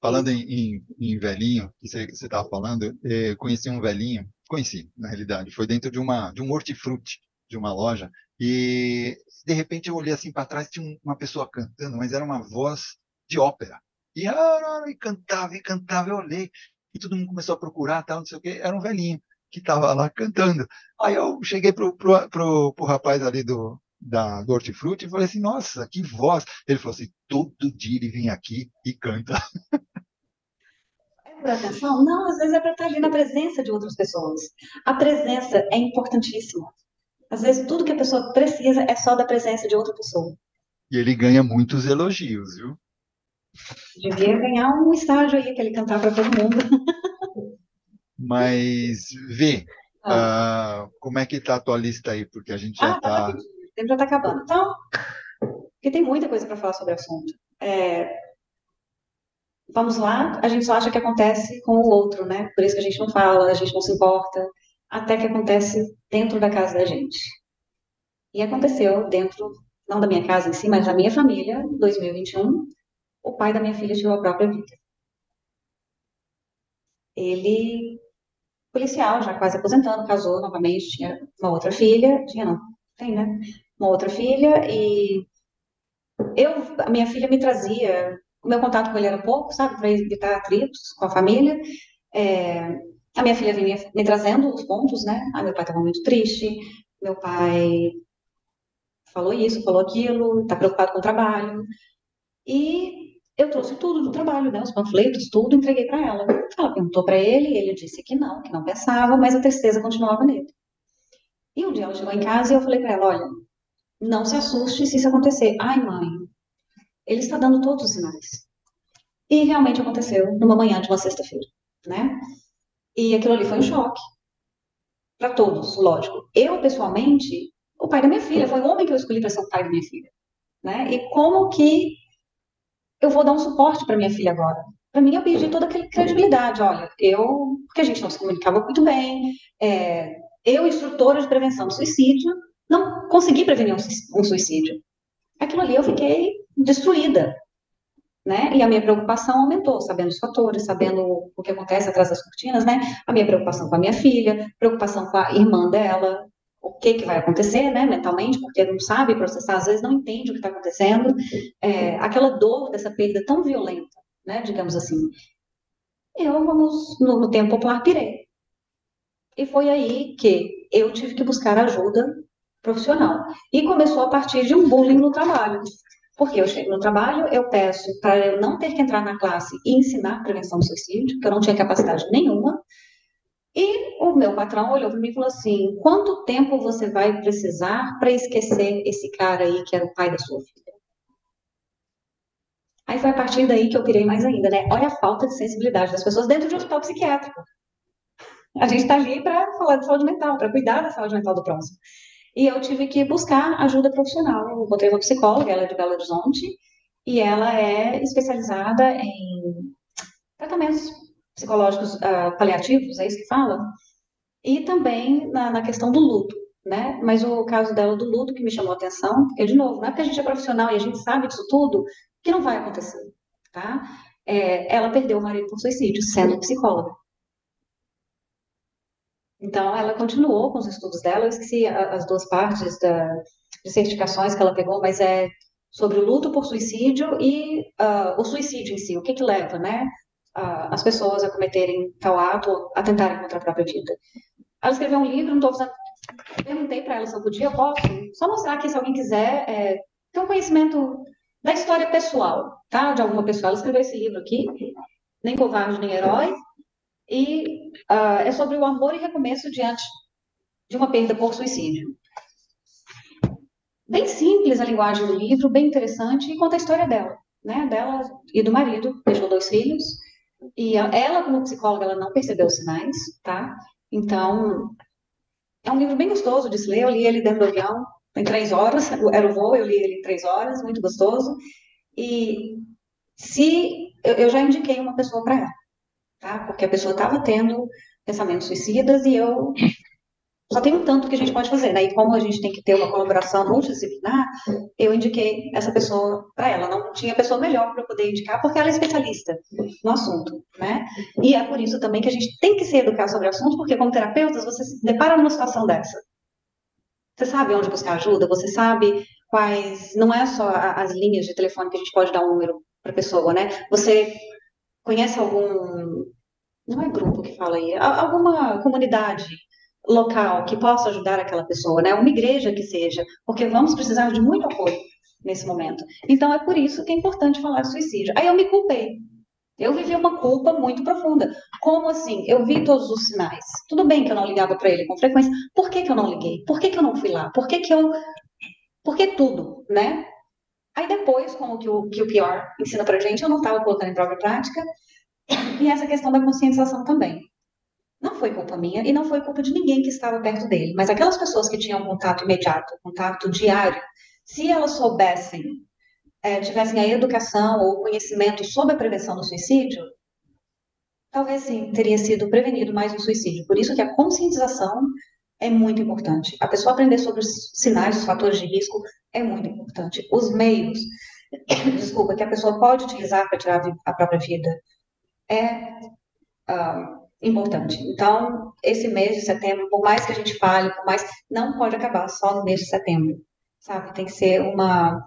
Falando em, em- em velhinho, que você estava falando, eh, eu conheci um velhinho, conheci, na realidade, foi dentro de uma de um hortifruti, de uma loja, e de repente eu olhei assim para trás, tinha um- uma pessoa cantando, mas era uma voz de ópera. E, e cantava, e cantava, eu olhei, e todo mundo começou a procurar, tal, não sei o quê, era um velhinho que estava lá cantando. Aí eu cheguei pro, pro, pro, pro rapaz ali do, da, do hortifruti e falei assim, nossa, que voz. Ele falou assim, todo dia ele vem aqui e canta. [LAUGHS] Por atenção? Não, às vezes é para estar ali na presença de outras pessoas. A presença é importantíssima. Às vezes tudo que a pessoa precisa é só da presença de outra pessoa. E ele ganha muitos elogios, viu? Devia ganhar um estágio aí, que ele cantar para todo mundo. [LAUGHS] Mas vê, Ah. ah, como é que tá a tua lista aí? Porque a gente já Ah, tá tá. o tempo já está acabando. Então, porque tem muita coisa para falar sobre o assunto. É, vamos lá, a gente só acha que acontece com o outro, né? Por isso que a gente não fala, a gente não se importa, até que acontece dentro da casa da gente. E aconteceu dentro, não da minha casa em si, mas da minha família, em 2021, o pai da minha filha tirou a própria vida. Ele, policial, já quase aposentando, casou novamente, tinha uma outra filha, tinha não, tem, né? Uma outra filha e eu, a minha filha me trazia, o meu contato com ele era pouco, sabe, para evitar atritos com a família. É, a minha filha vinha me trazendo os pontos, né? Ah, meu pai estava muito triste, meu pai falou isso, falou aquilo, está preocupado com o trabalho. E eu trouxe tudo do trabalho, né? Os panfletos, tudo, entreguei para ela. Ela perguntou para ele, ele disse que não, que não pensava, mas a tristeza continuava nele. E um dia ela chegou em casa e eu falei para ela, olha, não se assuste se isso acontecer. Ai, mãe, ele está dando todos os sinais. E realmente aconteceu numa manhã de uma sexta-feira, né? E aquilo ali foi um choque. Para todos, lógico. Eu, pessoalmente, o pai da minha filha, foi o homem que eu escolhi para ser o pai da minha filha, né? E como que eu vou dar um suporte para minha filha agora? Para mim, eu perdi toda aquela credibilidade. Olha, eu, porque a gente não se comunicava muito bem, é, eu, instrutora de prevenção do suicídio, não consegui prevenir um, sui- suicídio. Aquilo ali eu fiquei destruída. né? E a minha preocupação aumentou, sabendo os fatores, sabendo o que acontece atrás das cortinas, né? A minha preocupação com a minha filha, preocupação com a irmã dela, o que que vai acontecer, né, mentalmente, porque não sabe processar, às vezes não entende o que está acontecendo, é, aquela dor dessa perda tão violenta, né, digamos assim. Eu, vamos, no, no tempo popular, pirei. E foi aí que eu tive que buscar ajuda profissional. E começou a partir de um bullying no trabalho. Porque eu chego no trabalho, eu peço para eu não ter que entrar na classe e ensinar prevenção do suicídio, porque eu não tinha capacidade nenhuma. E o meu patrão olhou para mim e falou assim: quanto tempo você vai precisar para esquecer esse cara aí que era o pai da sua filha? Aí foi a partir daí que eu pirei mais ainda, né? Olha a falta de sensibilidade das pessoas dentro de um hospital psiquiátrico. A gente está ali para falar de saúde mental, para cuidar da saúde mental do próximo. E eu tive que buscar ajuda profissional. Eu encontrei uma psicóloga, ela é de Belo Horizonte, e ela é especializada em tratamentos psicológicos uh, paliativos, é isso que fala? E também na, na, questão do luto, né? Mas o caso dela do luto que me chamou a atenção, porque, de novo, não é porque a gente é profissional e a gente sabe disso tudo, que não vai acontecer, tá? É, ela perdeu o marido por suicídio, sendo psicóloga. Então, ela continuou com os estudos dela, eu esqueci as duas partes da, de certificações que ela pegou, mas é sobre o luto por suicídio e uh, o suicídio em si, o que que leva, né, uh, as pessoas a cometerem tal ato, a tentarem contra a própria vida. Ela escreveu um livro, não estou fazendo... Perguntei para ela se eu podia, eu posso só mostrar aqui, se alguém quiser, é, ter um conhecimento da história pessoal, tá, de alguma pessoa. Ela escreveu esse livro aqui, Nem Covarde, Nem Herói, e uh, é sobre o amor e recomeço diante de uma perda por suicídio. Bem simples a linguagem do livro, bem interessante, e conta a história dela, né? Dela e do marido, deixou dois filhos, e ela, como psicóloga, ela não percebeu os sinais, tá? Então, é um livro bem gostoso de se ler, eu li ele dentro do avião, em três horas, [LAUGHS] era o voo, eu li ele em três horas, muito gostoso, e se, eu, eu já indiquei uma pessoa para ela, tá? Porque a pessoa estava tendo pensamentos suicidas e eu só tem um tanto que a gente pode fazer, né? E como a gente tem que ter uma colaboração multidisciplinar, eu indiquei essa pessoa para ela. Não tinha pessoa melhor para poder indicar, porque ela é especialista no assunto, né? E é por isso também que a gente tem que se educar sobre o assunto, porque como terapeutas, você se depara numa situação dessa. Você sabe onde buscar ajuda, você sabe quais. Não é só as linhas de telefone que a gente pode dar um número para pessoa, né? Você conhece algum. Não é grupo que fala aí, alguma comunidade local que possa ajudar aquela pessoa, né? Uma igreja que seja, porque vamos precisar de muito apoio nesse momento. Então é por isso que é importante falar de suicídio. Aí eu me culpei. Eu vivi uma culpa muito profunda. Como assim? Eu vi todos os sinais. Tudo bem que eu não ligava para ele com frequência. Por que, que eu não liguei? Por que, que eu não fui lá? Por que, que eu. Por que tudo, né? Aí depois, com o que o, que o pior ensina pra gente, eu não estava colocando em própria prática. E essa questão da conscientização também. Não foi culpa minha e não foi culpa de ninguém que estava perto dele, mas aquelas pessoas que tinham contato imediato, contato diário, se elas soubessem, é, tivessem a educação ou conhecimento sobre a prevenção do suicídio, talvez sim teria sido prevenido mais um suicídio. Por isso que a conscientização é muito importante. A pessoa aprender sobre os sinais, os fatores de risco é muito importante. Os meios, [COUGHS] desculpa, que a pessoa pode utilizar para tirar a própria vida é uh, importante. Então, esse mês de setembro, por mais que a gente fale, por mais, não pode acabar só no mês de setembro, sabe? Tem que ser uma,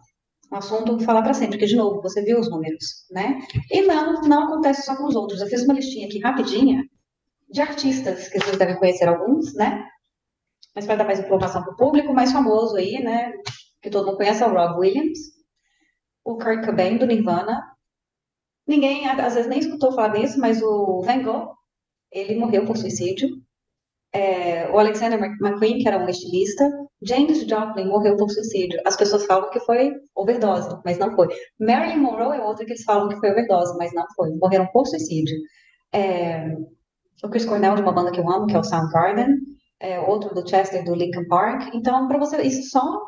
um assunto falar para sempre, porque, de novo, você viu os números, né? E não, não acontece só com os outros. Eu fiz uma listinha aqui rapidinha de artistas, que vocês devem conhecer alguns, né? Mas para dar mais informação para o público, mais famoso aí, né? Que todo mundo conhece é o Rob Williams, o Kurt Cobain, do Nirvana. Ninguém, às vezes, nem escutou falar disso, mas o Van Gogh, ele morreu por suicídio. É, o Alexander McQueen, que era um estilista, James Joplin morreu por suicídio. As pessoas falam que foi overdose, mas não foi. Marilyn Monroe é outra que eles falam que foi overdose, mas não foi. Morreram por suicídio. É, o Chris Cornell, de uma banda que eu amo, que é o Soundgarden. É, outro do Chester, do Linkin Park. Então, para você, isso só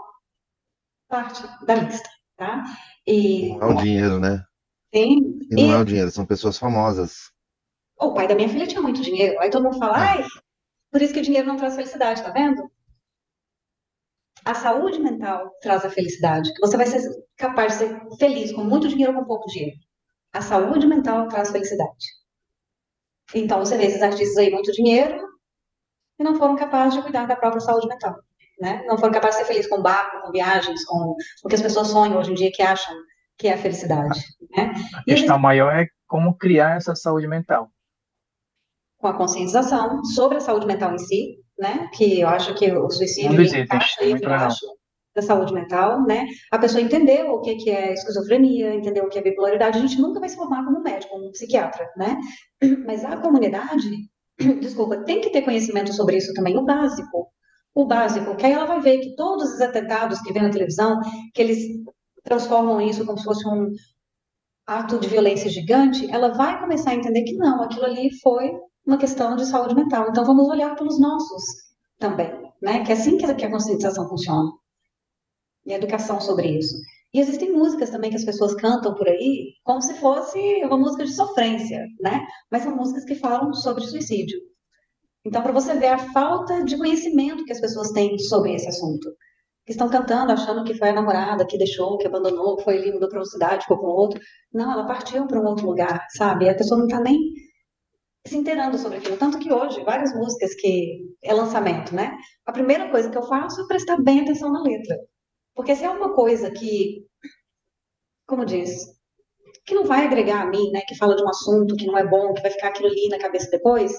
parte da lista, tá? E, não é o dinheiro, né? Sim. E não e, é o dinheiro, são pessoas famosas. O pai da minha filha tinha muito dinheiro. Aí todo mundo fala, ai, por isso que o dinheiro não traz felicidade, tá vendo? A saúde mental traz a felicidade. Você vai ser capaz de ser feliz com muito dinheiro ou com pouco dinheiro. a saúde mental traz felicidade. Então, você vê esses artistas aí, muito dinheiro, e não foram capazes de cuidar da própria saúde mental. Né? Não foram capazes de ser felizes com barco, com viagens, com o que as pessoas sonham hoje em dia, que acham que é a felicidade. Né? A questão gente... maior é como criar essa saúde mental. Com a conscientização sobre a saúde mental em si, né? Que eu acho que o suicídio um dos itens, muito legal da saúde mental, né? A pessoa entendeu o que, que é esquizofrenia, entendeu o que é bipolaridade, a gente nunca vai se formar como médico, como psiquiatra, né? Mas a comunidade, [CLEARS THROAT] desculpa, tem que ter conhecimento sobre isso também, o básico. O básico, que aí ela vai ver que todos os atentados que vê na televisão, que eles transformam isso como se fosse um ato de violência gigante, ela vai começar a entender que não, aquilo ali foi uma questão de saúde mental. Então vamos olhar pelos nossos também, né? Que é assim que a conscientização funciona e educação sobre isso. E existem músicas também que as pessoas cantam por aí como se fosse uma música de sofrência, né? Mas são músicas que falam sobre suicídio. Então, para você ver a falta de conhecimento que as pessoas têm sobre esse assunto. Que estão cantando achando que foi a namorada que deixou, que abandonou, que foi ali, mudou para uma cidade, ficou com outro. Não, ela partiu para um outro lugar, sabe? E a pessoa não está nem se inteirando sobre aquilo. Tanto que hoje, várias músicas que é lançamento, né? A primeira coisa que eu faço é prestar bem atenção na letra. Porque se é uma coisa que, como diz, que não vai agregar a mim, né, que fala de um assunto que não é bom, que vai ficar aquilo ali na cabeça depois,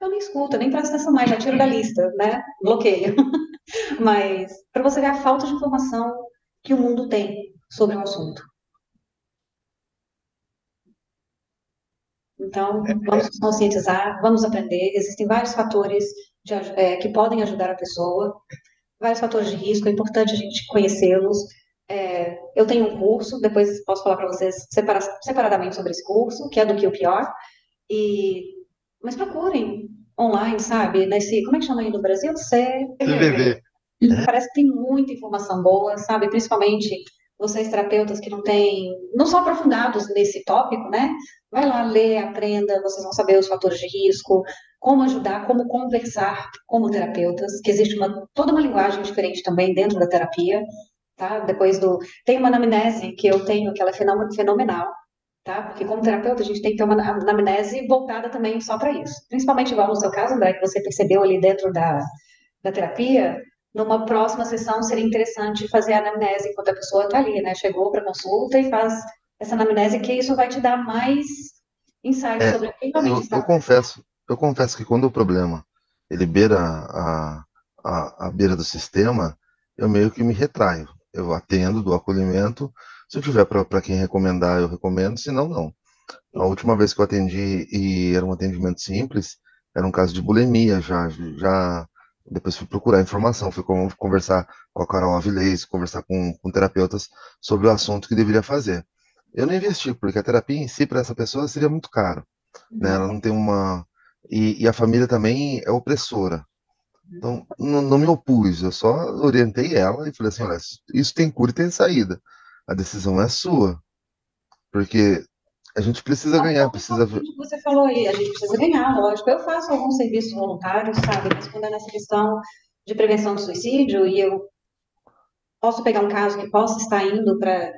eu nem escuto, nem presto atenção mais, já tiro da lista, né, bloqueio. [LAUGHS] Mas, para você ver a falta de informação que o mundo tem sobre um assunto. Então, vamos nos conscientizar, vamos aprender. Existem vários fatores de, é, que podem ajudar a pessoa vários fatores de risco, é importante a gente conhecê-los. É, eu tenho um curso, depois posso falar para vocês separa, separadamente sobre esse curso, que é do que o pior. E, mas procurem online, sabe? Nesse, como é que chama aí no Brasil? CVV. Parece que tem muita informação boa, sabe? Principalmente vocês terapeutas que não têm, não são aprofundados nesse tópico, né? Vai lá ler, aprenda, vocês vão saber os fatores de risco, como ajudar, como conversar como terapeutas, que existe uma, toda uma linguagem diferente também dentro da terapia, tá? Depois do... Tem uma anamnese que eu tenho, que ela é fenomenal, tá? Porque como terapeuta a gente tem que ter uma anamnese voltada também só para isso. Principalmente igual no seu caso, André, que você percebeu ali dentro da, da terapia, numa próxima sessão seria interessante fazer a anamnese enquanto a pessoa está ali, né? Chegou para consulta e faz essa anamnese, que isso vai te dar mais insight é, sobre quem realmente eu, está. Eu confesso, eu confesso que quando o problema ele beira a, a, a beira do sistema, eu meio que me retraio. Eu atendo, do acolhimento. Se eu tiver para quem recomendar, eu recomendo, se não, não. A última vez que eu atendi, e era um atendimento simples, era um caso de bulimia, já, já depois fui procurar informação, fui conversar com a Carol Avilés, conversar com, com terapeutas sobre o assunto que deveria fazer. Eu não investi, porque a terapia em si, para essa pessoa, seria muito caro. Né? Ela não tem uma, e, e a família também é opressora. Então, não, não, me opus, eu só orientei ela e falei assim: olha, isso tem cura e tem saída. A decisão é sua. Porque a gente precisa ganhar, precisa. Você falou aí, a gente precisa ganhar, lógico. Eu faço alguns serviços voluntários, sabe? Respondendo essa questão de prevenção do suicídio, e eu posso pegar um caso que possa estar indo para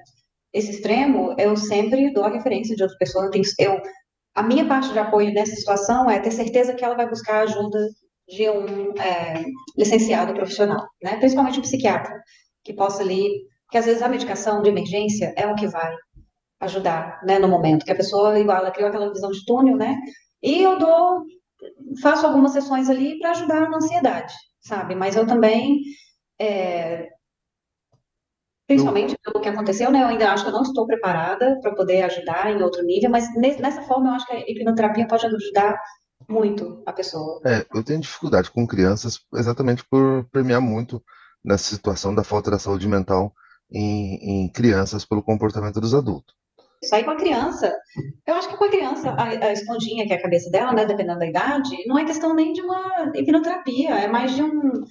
esse extremo, eu sempre dou a referência de outra pessoa. Eu, tenho, eu a minha parte de apoio nessa situação é ter certeza que ela vai buscar a ajuda de um é, licenciado profissional, né? Principalmente um psiquiatra, que possa ali, que às vezes a medicação de emergência é o que vai ajudar, né, no momento, que a pessoa, igual, ela criou aquela visão de túnel, né? E eu dou, faço algumas sessões ali para ajudar na ansiedade, sabe? Mas eu também é, principalmente pelo que aconteceu, né? Eu ainda acho que eu não estou preparada para poder ajudar em outro nível, mas nessa forma eu acho que a hipnoterapia pode ajudar muito a pessoa. É, eu tenho dificuldade com crianças exatamente por premiar muito nessa situação da falta da saúde mental em, em crianças pelo comportamento dos adultos. Isso aí com a criança, eu acho que com a criança, a, a esponjinha que é a cabeça dela, né, dependendo da idade, não é questão nem de uma hipnoterapia, é mais de um,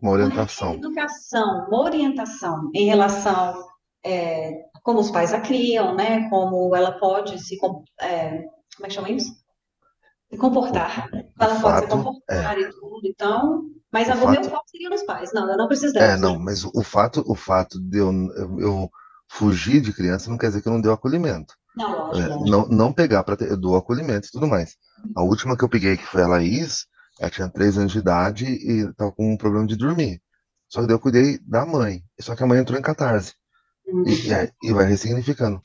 uma orientação. Uma educação, uma orientação em relação é, como os pais a criam, né? Como ela pode se é, como é que chama isso? Se comportar. Ela o pode fato, se comportar é, e tudo. Então, mas o, fato, meu foco seria nos pais. Não, eu não preciso dela. É, não, mas o fato, o fato de eu, eu, fugir de criança não quer dizer que eu não dei acolhimento. Não, É, lógico. não, não pegar para ter do acolhimento e tudo mais. A última que eu peguei, que foi a Laís, ela tinha três anos de idade e estava com um problema de dormir. Só que daí eu cuidei da mãe. Só que a mãe entrou em catarse. E, e, e vai ressignificando.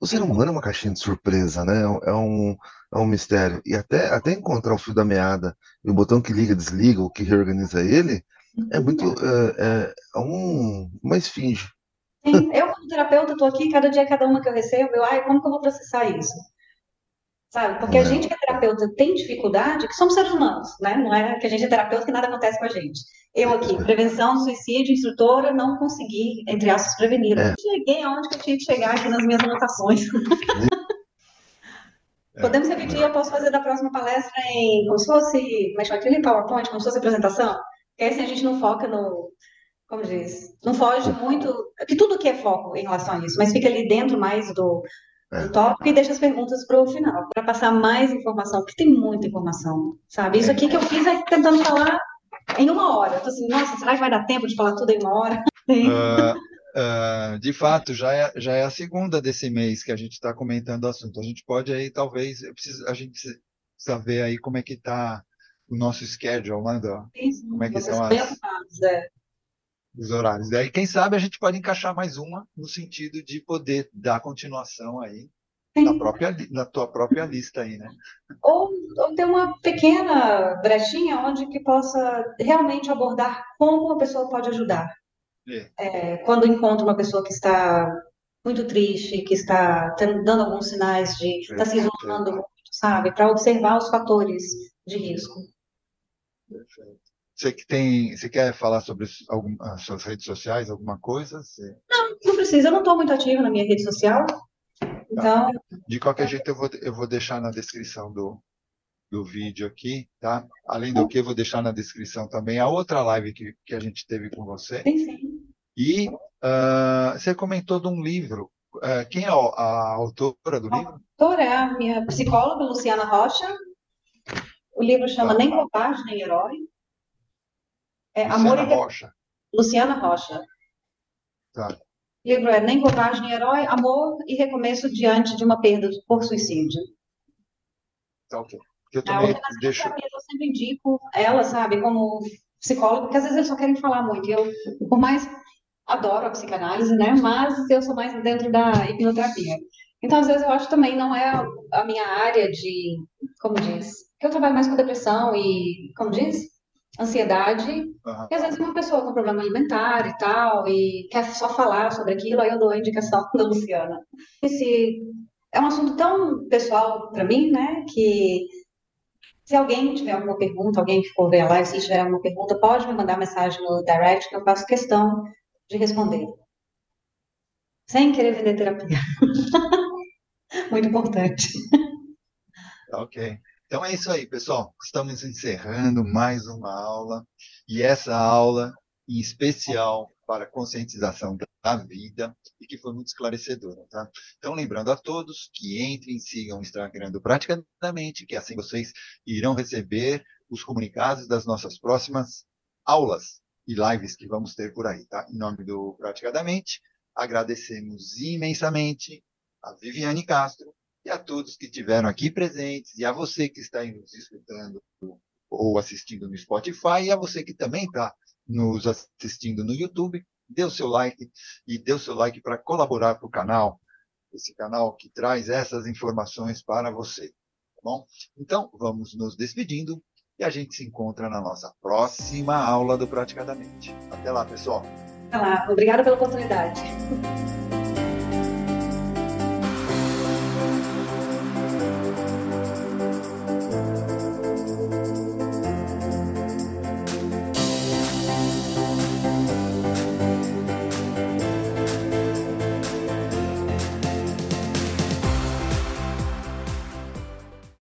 O ser humano é uma caixinha de surpresa, né? É um, é um, é um mistério. E até, até encontrar o fio da meada e o botão que liga, desliga, o que reorganiza ele, é muito. É, é- é um, uma esfinge. Sim, eu como terapeuta estou aqui, cada dia, cada uma que eu recebo, eu, ai, como que eu vou processar isso? Sabe? Porque a É. gente que é terapeuta tem dificuldade, que somos seres humanos, né? Não é que a gente é terapeuta que nada acontece com a gente. Eu aqui, prevenção suicídio, instrutora, não consegui, entre aspas, prevenir. É. Cheguei aonde que eu tinha que chegar aqui nas minhas anotações. [LAUGHS] É. Podemos repetir, eu posso fazer da próxima palestra em, como se fosse, é chama aquele PowerPoint, como se fosse apresentação? Porque assim a gente não foca no, como diz, não foge muito, que tudo que é foco em relação a isso, mas fica ali dentro mais do, É. do tópico e deixa as perguntas para o final, para passar mais informação, porque tem muita informação, sabe? Isso aqui que eu fiz é tentando falar em uma hora. Eu tô assim, nossa, será que vai dar tempo de falar tudo em uma hora? [LAUGHS] Ah, ah, de fato, já é, já é a segunda desse mês que a gente está comentando o assunto. A gente pode aí, talvez, eu preciso, a gente precisa ver aí como é que está o nosso schedule, né, do- Sim, como é que vocês são bem as- ocupados, é. Dos horários. Daí, quem sabe, a gente pode encaixar mais uma no sentido de poder dar continuação aí na, própria, na tua própria lista aí, né? Ou, ou ter uma pequena brechinha onde que possa realmente abordar como a pessoa pode ajudar. É. É, quando encontra uma pessoa que está muito triste, que está dando alguns sinais de está se isolando muito, sabe? Para observar os fatores de risco. Perfeito. Você que tem, você quer falar sobre algum- as suas redes sociais, alguma coisa? Você- Não precisa, eu não estou muito ativa na minha rede social, então De qualquer jeito, eu vou, eu vou deixar na descrição do, do vídeo aqui, tá? Além do que, eu vou deixar na descrição também a outra live que, que a gente teve com você. sim, sim. E ah, você comentou de um livro. Ah, quem é a, a autora do livro? Doutora é a minha psicóloga, Luciana Rocha. O livro chama Tá. Nem Covarde, Nem Herói. É Luciana Amor e Rocha. Luciana Rocha. Tá. O livro é Nem Nem Herói, Amor e Recomeço Diante de uma Perda por Suicídio. Tá ok. Eu também deixo. eu sempre indico ela, sabe, como psicóloga, porque às vezes eles só querem falar muito. Eu, por mais, adoro a psicanálise, né? Mas eu sou mais dentro da hipnoterapia. Então, às vezes, eu acho que também não é a minha área de, como diz, eu trabalho mais com depressão e, como diz, ansiedade. Aham. E às vezes uma pessoa com problema alimentar e tal, e quer só falar sobre aquilo, aí eu dou a indicação [LAUGHS] da Luciana. Esse é um assunto tão pessoal para mim, né, que se alguém tiver alguma pergunta, alguém que for ver a live, se tiver alguma pergunta, pode me mandar mensagem no direct, que eu faço questão de responder. Sem querer vender terapia. [LAUGHS] Muito importante. Ok. Então é isso aí, pessoal. Estamos encerrando mais uma aula. E essa aula, em especial para conscientização da vida, e que foi muito esclarecedora, tá? Então, lembrando a todos que entrem sigam o Instagram do Praticamente, que assim vocês irão receber os comunicados das nossas próximas aulas e lives que vamos ter por aí, tá? Em nome do Praticadamente, agradecemos imensamente a Viviane Castro e a todos que estiveram aqui presentes, e a você que está nos escutando ou assistindo no Spotify, e a você que também está nos assistindo no YouTube, dê o seu like e dê o seu like para colaborar com o canal, esse canal que traz essas informações para você, tá bom? Então, vamos nos despedindo e a gente se encontra na nossa próxima aula do Praticadamente. Até lá, pessoal! Tá lá. Obrigada pela oportunidade.